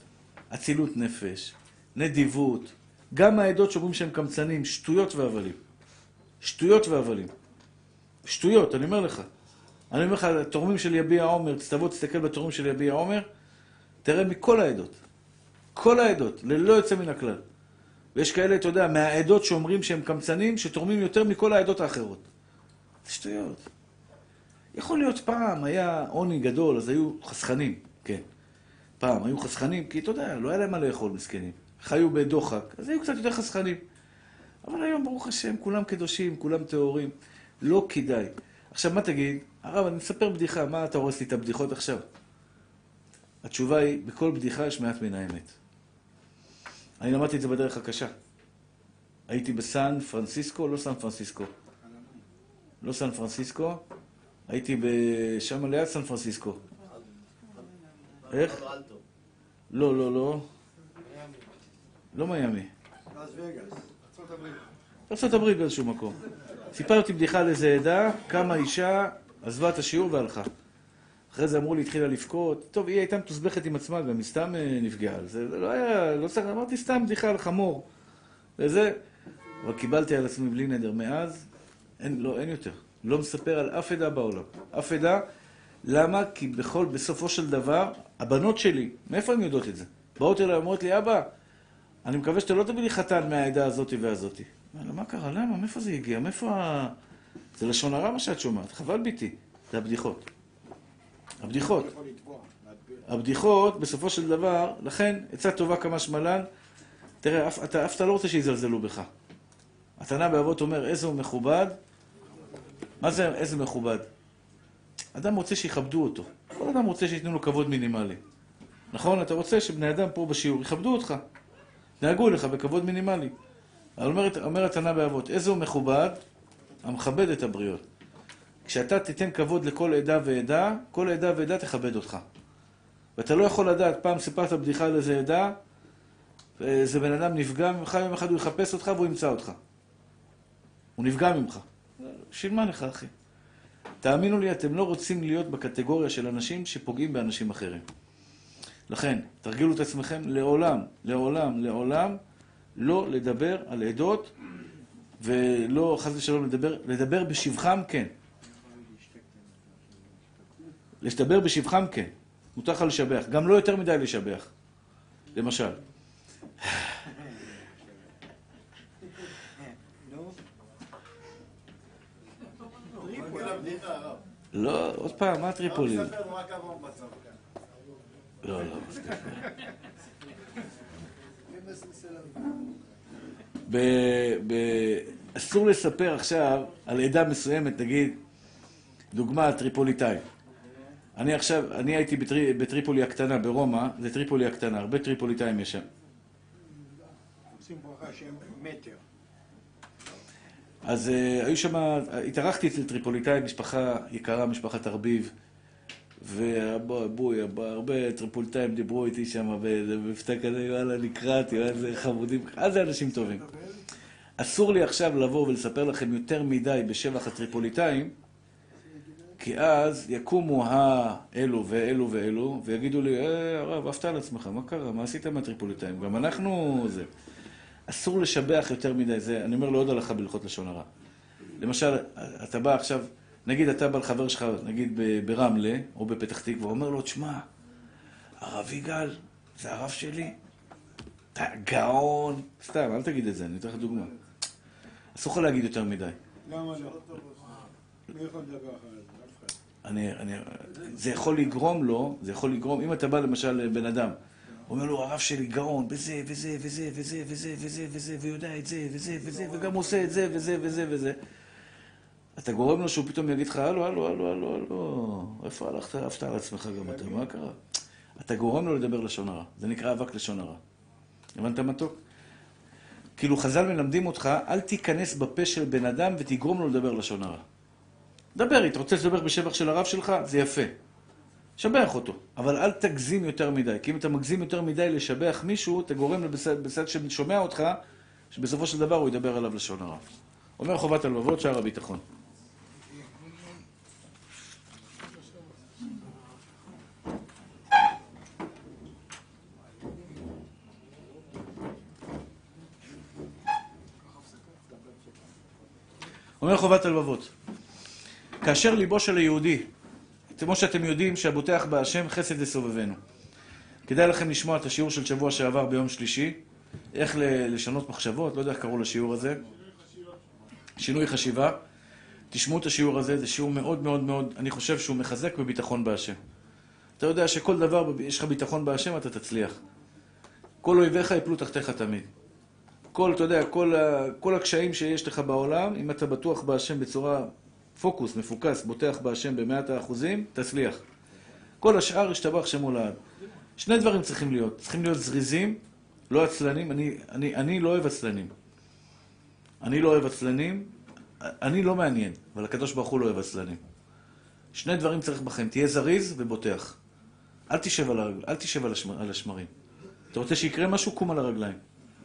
אצילות נפש, נדיבות, גם העדות שאומרים שהם קמצנים, שטויות והבלים. שטויות והבלים. שטויות, אני אומר לך. אני אומר לך, התורמים של יביע עומר, תבוא תסתכל בתורמים של יביע עומר, תראה מכל העדות. כל העדות, ללא יוצא מן הכלל. ויש כאלה, אתה יודע, מהעדות שאומרים שהם קמצנים, שתורמים יותר מכל העדות האחרות. זה שטויות. יכול להיות פעם, היה עוני גדול, אז היו חסכנים, כן. פעם היו חסכנים, כי אתה יודע, לא היה להם מה לאכול, מסכנים. חיו בדוחק, אז היו קצת יותר חסכנים. אבל היום, ברוך השם, כולם קדושים, כולם טהורים. לא כדאי. עכשיו, מה תגיד? הרב, אני מספר בדיחה, מה אתה הורס לי את הבדיחות עכשיו? התשובה היא, בכל בדיחה יש מעט מן האמת. אני למדתי את זה בדרך הקשה. הייתי בסן פרנסיסקו, לא סן פרנסיסקו. לא סן פרנסיסקו, הייתי שם ליד סן פרנסיסקו. איך? לא, לא, לא. לא מיאמי. ארה"ב באיזשהו מקום. סיפרתי בדיחה על איזה עדה, קמה אישה, עזבה את השיעור והלכה. אחרי זה אמרו לי, התחילה לבכות. טוב, היא הייתה מתוסבכת עם עצמה, גם היא סתם אה, נפגעה. זה לא היה, לא צריך, אמרתי סתם בדיחה על חמור. וזה, אבל קיבלתי על עצמי בלי נדר. מאז, אין, לא, אין יותר. לא מספר על אף עדה בעולם. אף עדה. למה? כי בכל, בסופו של דבר, הבנות שלי, מאיפה הן יודעות את זה? באות אליי, אומרות לי, אבא, אני מקווה שאתה לא תביא לי חתן מהעדה הזאתי והזאתי. אמרתי, מה קרה? למה? מאיפה זה הגיע? מאיפה ה... זה לשון הרע מה שאת שומעת. חבל ביתי. זה הבדיחות. הבדיחות. הבדיחות, בסופו של דבר, לכן, עצה טובה כמה שמלן, תראה, אף אתה, אף אתה לא רוצה שיזלזלו בך. התנא באבות אומר, איזה הוא מכובד? מה זה איזה מכובד? אדם רוצה שיכבדו אותו. כל אדם רוצה שייתנו לו כבוד מינימלי. נכון? אתה רוצה שבני אדם פה בשיעור יכבדו אותך. נהגו אליך בכבוד מינימלי. אומר, אומר התנא באבות, איזה הוא מכובד? המכבד את הבריות. כשאתה תיתן כבוד לכל עדה ועדה, כל עדה ועדה תכבד אותך. ואתה לא יכול לדעת, פעם סיפרת בדיחה על איזה עדה, ואיזה בן אדם נפגע ממך, יום אחד הוא יחפש אותך והוא ימצא אותך. הוא נפגע ממך. בשביל מה לך, אחי? תאמינו לי, אתם לא רוצים להיות בקטגוריה של אנשים שפוגעים באנשים אחרים. לכן, תרגילו את עצמכם לעולם, לעולם, לעולם, לא לדבר על עדות, ולא, חס ושלום, לדבר, לדבר בשבחם, כן. לדבר בשבחם, כן. מותר לך לשבח. גם לא יותר מדי לשבח. למשל. לא, עוד פעם, מה טריפולי? הרב ספר לנו רק כמה בצבא. לא, לא. ב- ב- אסור לספר עכשיו על עדה מסוימת, נגיד, דוגמה, טריפוליטאי. אני עכשיו, אני הייתי בטרי, בטריפולי הקטנה, ברומא, זה טריפולי הקטנה, הרבה טריפוליטאים יש שם. עושים ברכה שהם מטר. אז אה, היו שם, התארחתי אצל טריפוליטאי, משפחה יקרה, משפחת ארביב, ובואי, הרבה טריפוליטאים דיברו איתי שם במבטא כזה, וואלה, נקרעתי, איזה חמודים, אז זה אנשים טובים. אסור לי עכשיו לבוא ולספר לכם יותר מדי בשבח הטריפוליטאים, כי אז יקומו האלו ואלו ואלו, ויגידו לי, אה, הרב, עפת על עצמך, מה קרה? מה עשית מהטריפוליטאים? גם אנחנו זה. אסור לשבח יותר מדי, זה, אני אומר לו עוד הלכה בהלכות לשון הרע. למשל, אתה בא עכשיו, נגיד אתה בא לחבר שלך, נגיד ברמלה, או בפתח תקווה, אומר לו, תשמע, הרב יגאל, זה הרב שלי, אתה גאון. סתם, אל תגיד את זה, אני אתן לך דוגמה. אסור לך להגיד יותר מדי. למה לא? מי יכול לדבר אחרי זה? אני, אני, זה יכול לגרום לו, זה יכול לגרום, אם אתה בא למשל לבן אדם, אומר לו, הרב שלי גאון, בזה, וזה, וזה, וזה, וזה, וזה, וזה, ויודע את זה, וזה, וזה, וגם עושה את זה, וזה, וזה, וזה. אתה גורם לו שהוא פתאום יגיד לך, הלו, הלו, הלו, הלו, הלו, איפה הלכת, עפת על עצמך גם אתה, מה קרה? אתה גורם לו לדבר לשון הרע, זה נקרא אבק לשון הרע. הבנת מתוק? כאילו חז"ל מלמדים אותך, אל תיכנס בפה של בן אדם ותגרום לו לדבר לשון הרע. דבר, אתה רוצה לדבר בשבח של הרב שלך? זה יפה. שבח אותו, אבל אל תגזים יותר מדי, כי אם אתה מגזים יותר מדי לשבח מישהו, אתה גורם בצד ששומע אותך, שבסופו של דבר הוא ידבר עליו לשון הרע. אומר חובת הלבבות, שער הביטחון. אומר חובת הלבבות. כאשר ליבו של היהודי, כמו שאתם יודעים, שהבוטח בהשם חסד יסובבנו. כדאי לכם לשמוע את השיעור של שבוע שעבר ביום שלישי, איך לשנות מחשבות, לא יודע איך קראו לשיעור הזה. שינוי חשיבה. תשמעו את השיעור הזה, זה שיעור מאוד מאוד מאוד, אני חושב שהוא מחזק בביטחון בהשם. אתה יודע שכל דבר, יש לך ביטחון בהשם, אתה תצליח. כל אויביך יפלו תחתיך תמיד. כל, אתה יודע, כל, כל הקשיים שיש לך בעולם, אם אתה בטוח בהשם בצורה פוקוס, מפוקס, בוטח בהשם במאת האחוזים, תצליח. כל השאר ישתבח שמו לעד. שני דברים צריכים להיות. צריכים להיות זריזים, לא עצלנים. אני, אני, אני לא אוהב עצלנים. אני לא אוהב עצלנים, אני לא מעניין, אבל הקדוש ברוך הוא לא אוהב עצלנים. שני דברים צריך בכם, תהיה זריז ובוטח. אל תשב על, הרגל, אל תשב על, השמר, על השמרים. אתה רוצה שיקרה משהו? קום על הרגליים.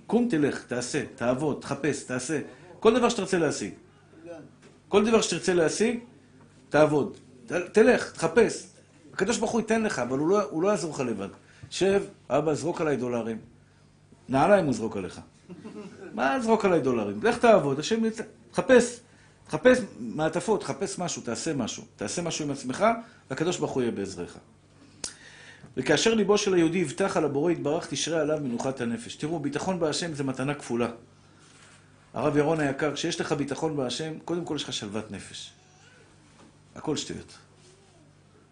קום, תלך, תעשה, תעבוד, תחפש, תעשה. כל דבר שתרצה להשיג. כל דבר שתרצה להשיג, תעבוד. תלך, תחפש. הקדוש ברוך הוא ייתן לך, אבל הוא לא, הוא לא יעזור לך לבד. שב, אבא, זרוק עליי דולרים. נעליים הוא זרוק עליך. מה זרוק עליי דולרים? לך תעבוד, השם יצא. תחפש. תחפש מעטפות, תחפש משהו, תעשה משהו. תעשה משהו עם עצמך, והקדוש ברוך הוא יהיה בעזרך. וכאשר ליבו של היהודי יבטח על הבורא יתברך, תשרה עליו מנוחת הנפש. תראו, ביטחון בהשם זה מתנה כפולה. הרב ירון היקר, כשיש לך ביטחון בהשם, קודם כל יש לך שלוות נפש. הכל שטויות.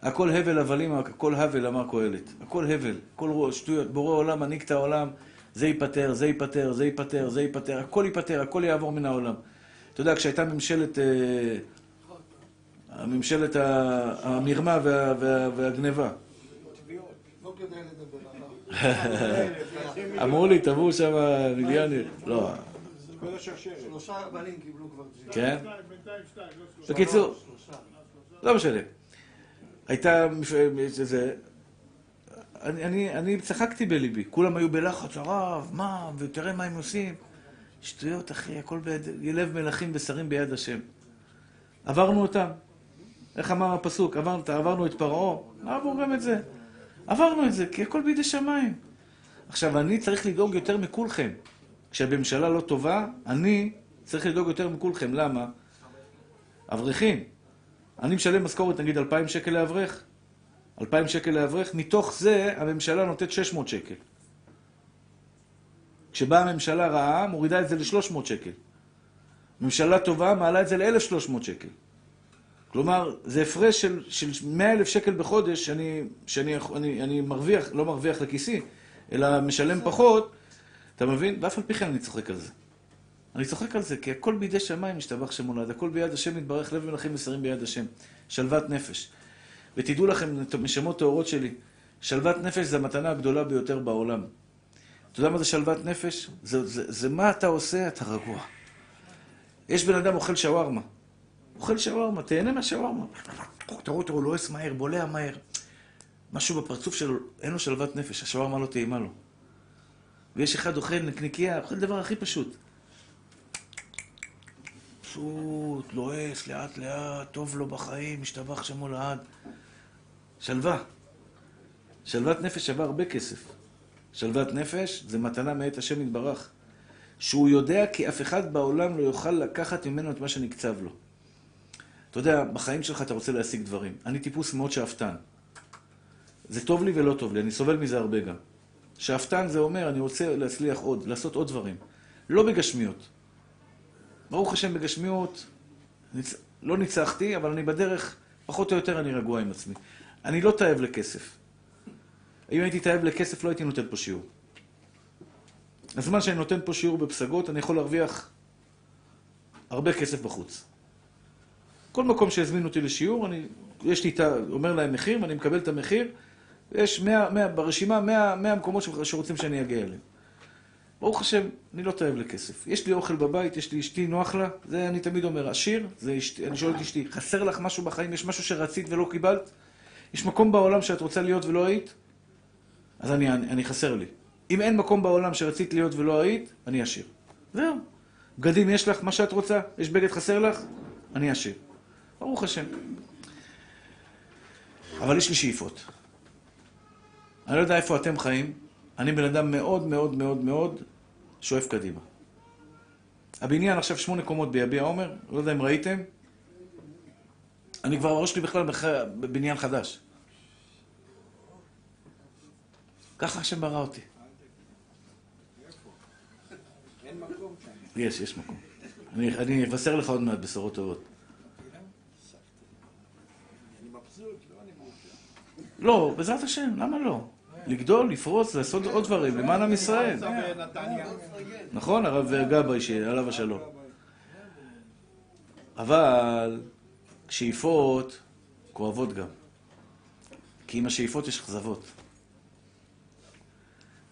הכל הבל הבלים, הכל הבל, אמר קהלת. הכל הבל, הכל שטויות. בורא עולם, מנהיג את העולם, זה ייפטר, זה ייפטר, זה ייפטר, זה ייפטר, הכל ייפטר, הכל יעבור מן העולם. אתה יודע, כשהייתה ממשלת... אה, ממשלת המרמה וה, וה, והגניבה. לא. אמרו לי, תבעו שם מיליונים. לא. שלושה בנים קיבלו כבר ג'יפ. כן? בינתיים שתיים, לא שלושה. בקיצור, לא משנה. הייתה איזה... אני, אני, אני צחקתי בליבי, כולם היו בלחץ, הרב, מה, ותראה מה הם עושים. שטויות, אחי, הכל ביד... לב מלכים ושרים ביד השם. עברנו אותם. איך אמר הפסוק? עברנו, עברנו את פרעה, נעבור גם את זה. עברנו את זה, כי הכל בידי שמיים. עכשיו, אני צריך לדאוג יותר מכולכם. כשהממשלה לא טובה, אני צריך לדאוג יותר מכולכם. למה? אברכים. אני משלם משכורת, נגיד, 2,000 שקל לאברך. 2,000 שקל לאברך, מתוך זה הממשלה נותנת 600 שקל. כשבאה הממשלה רעה, מורידה את זה ל-300 שקל. ממשלה טובה מעלה את זה ל-1,300 שקל. כלומר, זה הפרש של, של 100 אלף שקל בחודש שאני, שאני אני, אני מרוויח, לא מרוויח לכיסי, אלא משלם פחות, אתה מבין? ואף על פי כן אני צוחק על זה. אני צוחק על זה, כי הכל בידי שמיים משתבח שמולד, הכל ביד השם יתברך, לב מלכים ושרים ביד השם. שלוות נפש. ותדעו לכם, משמות טהורות שלי, שלוות נפש זה המתנה הגדולה ביותר בעולם. אתה יודע מה זה שלוות נפש? זה, זה, זה מה אתה עושה, אתה רגוע. יש בן אדם אוכל שווארמה. אוכל שווארמה, תהנה מהשווארמה. תראו אותו, הוא לועס מהר, בולע מהר. משהו בפרצוף שלו, אין לו שלוות נפש, השווארמה לא טעימה לו. ויש אחד אוכל נקניקייה, אוכל דבר הכי פשוט. פשוט, לועס, לאט לאט, טוב לו בחיים, משתבח שמו לעד. שלווה. שלוות נפש שווה הרבה כסף. שלוות נפש זה מתנה מאת השם יתברך. שהוא יודע כי אף אחד בעולם לא יוכל לקחת ממנו את מה שנקצב לו. אתה יודע, בחיים שלך אתה רוצה להשיג דברים. אני טיפוס מאוד שאפתן. זה טוב לי ולא טוב לי, אני סובל מזה הרבה גם. שאפתן זה אומר, אני רוצה להצליח עוד, לעשות עוד דברים. לא בגשמיות. ברוך השם בגשמיות, ניצ... לא ניצחתי, אבל אני בדרך, פחות או יותר אני רגוע עם עצמי. אני לא תאב לכסף. אם הייתי תאב לכסף, לא הייתי נותן פה שיעור. הזמן שאני נותן פה שיעור בפסגות, אני יכול להרוויח הרבה כסף בחוץ. כל מקום שהזמינו אותי לשיעור, אני, יש לי את ה... אומר להם מחיר, ואני מקבל את המחיר, ויש 100, 100, ברשימה 100, 100 מקומות שרוצים שאני אגיע אליהם. ברוך השם, אני לא תאב לכסף. יש לי אוכל בבית, יש לי אשתי, נוח לה, זה אני תמיד אומר, עשיר, זה אשתי, אני שואל את אשתי, חסר לך משהו בחיים? יש משהו שרצית ולא קיבלת? יש מקום בעולם שאת רוצה להיות ולא היית? אז אני, אני, אני חסר לי. אם אין מקום בעולם שרצית להיות ולא היית, אני עשיר. זהו. בגדים יש לך, מה שאת רוצה? יש בגד חסר לך? אני עשיר. ברוך השם. אבל יש לי שאיפות. אני לא יודע איפה אתם חיים, אני בן אדם מאוד מאוד מאוד מאוד שואף קדימה. הבניין עכשיו שמונה קומות ביביע עומר, לא יודע אם ראיתם. אני כבר הראש שלי בכלל בבניין חדש. ככה השם ברא אותי. יש, יש מקום. אני, אני אבשר לך עוד מעט בשורות טובות. לא, בעזרת השם, למה לא? לגדול, לפרוץ, לעשות עוד דברים, למען עם ישראל. נכון, הרב גבאי, עליו השלום. אבל שאיפות כואבות גם. כי עם השאיפות יש אכזבות.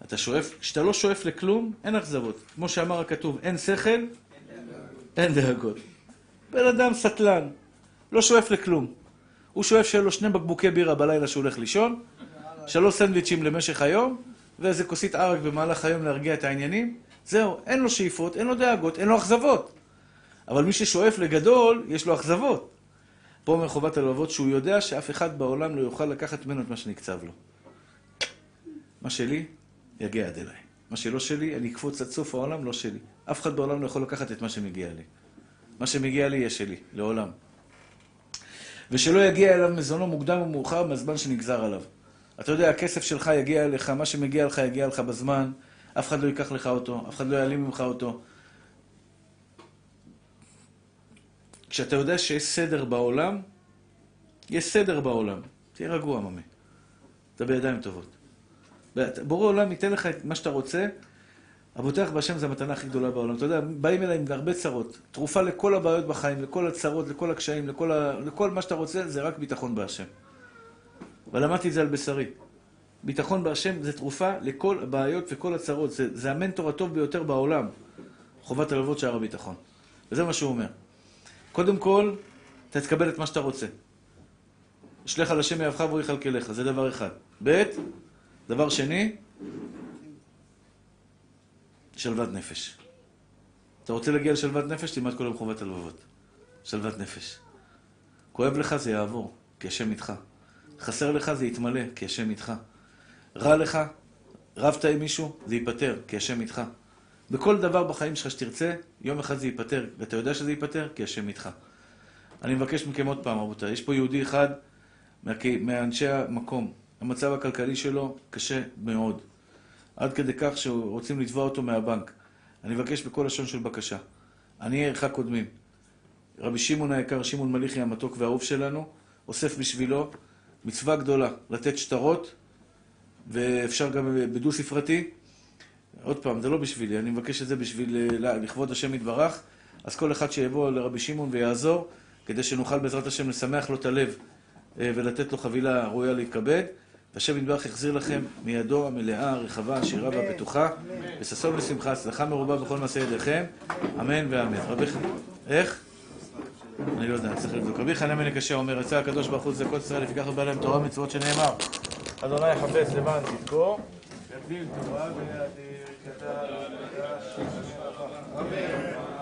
אתה שואף, כשאתה לא שואף לכלום, אין אכזבות. כמו שאמר הכתוב, אין שכל, אין דאגות. בן אדם סטלן, לא שואף לכלום. הוא שואף שיהיה לו שני בקבוקי בירה בלילה שהוא הולך לישון, שלוש סנדוויצ'ים למשך היום, ואיזה כוסית ערק במהלך היום להרגיע את העניינים. זהו, אין לו שאיפות, אין לו דאגות, אין לו אכזבות. אבל מי ששואף לגדול, יש לו אכזבות. פה אומר חובת הלבבות שהוא יודע שאף אחד בעולם לא יוכל לקחת ממנו את מה שנקצב לו. מה שלי, יגיע עד אליי. מה שלא שלי, אני אקפוץ עד סוף העולם, לא שלי. אף אחד בעולם לא יכול לקחת את מה שמגיע לי. מה שמגיע לי יהיה שלי, לעולם. ושלא יגיע אליו מזונו מוקדם או מאוחר מהזמן שנגזר עליו. אתה יודע, הכסף שלך יגיע אליך, מה שמגיע לך יגיע לך בזמן, אף אחד לא ייקח לך אותו, אף אחד לא יעלים ממך אותו. כשאתה יודע שיש סדר בעולם, יש סדר בעולם. תהיה רגוע, ממי. אתה בידיים טובות. בורא עולם ייתן לך את מה שאתה רוצה, הבוטח בהשם זה המתנה הכי גדולה בעולם. אתה יודע, באים אליי עם הרבה צרות. תרופה לכל הבעיות בחיים, לכל הצרות, לכל הקשיים, לכל, ה... לכל מה שאתה רוצה, זה רק ביטחון בהשם. ולמדתי את זה על בשרי. ביטחון בהשם זה תרופה לכל הבעיות וכל הצרות. זה, זה המנטור הטוב ביותר בעולם. חובת הלוות שער הביטחון. וזה מה שהוא אומר. קודם כל, אתה תקבל את מה שאתה רוצה. אשליך על השם יאהבך והוא יכלכלך, זה דבר אחד. ב', דבר שני, שלוות נפש. אתה רוצה להגיע לשלוות נפש, תלמד כל יום חובת הלבבות. שלוות נפש. כואב לך, זה יעבור, כי השם איתך. חסר לך, זה יתמלא, כי השם איתך. רע לך, רבת עם מישהו, זה ייפתר, כי השם איתך. בכל דבר בחיים שלך שתרצה, יום אחד זה ייפתר, ואתה יודע שזה ייפתר, כי השם איתך. אני מבקש מכם עוד פעם, רבותיי, יש פה יהודי אחד מאנשי המקום, המצב הכלכלי שלו קשה מאוד. עד כדי כך שרוצים לתבוע אותו מהבנק. אני מבקש בכל לשון של בקשה. אני ערך קודמים. רבי שמעון היקר, שמעון מליחי המתוק והאהוב שלנו, אוסף בשבילו מצווה גדולה, לתת שטרות, ואפשר גם בדו ספרתי. עוד פעם, זה לא בשבילי, אני מבקש את זה בשביל לכבוד השם יתברך. אז כל אחד שיבוא לרבי שמעון ויעזור, כדי שנוכל בעזרת השם לשמח לו את הלב ולתת לו חבילה ראויה להתכבד. והשם יתברך יחזיר לכם מידו המלאה, הרחבה, השירה והבטוחה, וששון ושמחה, הצלחה מרובה בכל מעשה ידיכם, אמן ואמן. רבי... איך? אני לא יודע, צריך לבדוק. רבי חנן בן הקשה אומר, יצא הקדוש ברוך הוא לזכות ישראל, לפיכך בא להם תורה ומצוות שנאמר. אדוני יחפש למען צדקו, יגדיל תורה ויאדיר קדש. אמן.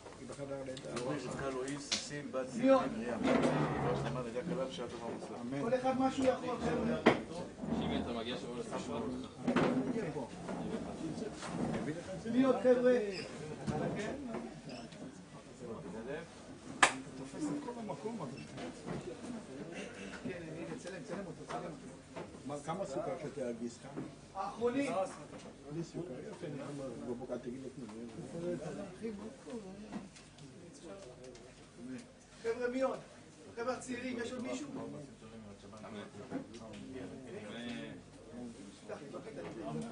11:00. חבר'ה, את כל המצוות. כל אחד מה שהוא יכול. יש גבר, רק שנייה אחת, היא בחדר לידה.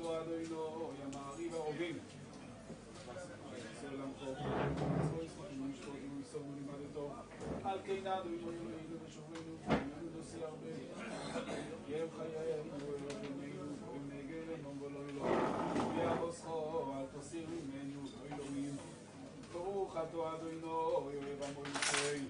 מה, כמה סוכר שאתה ירגיז לך? האחרונים. בלי סוכר, יופי, אני אומר, בבוקר אל תגיד לו כלום. חבר'ה, מי עוד? חבר'ה הצעירים, יש עוד מישהו? אולי יש לי באוטו, אני אבדוק. ברוך אתה אדוני אוהב עמו ישראל.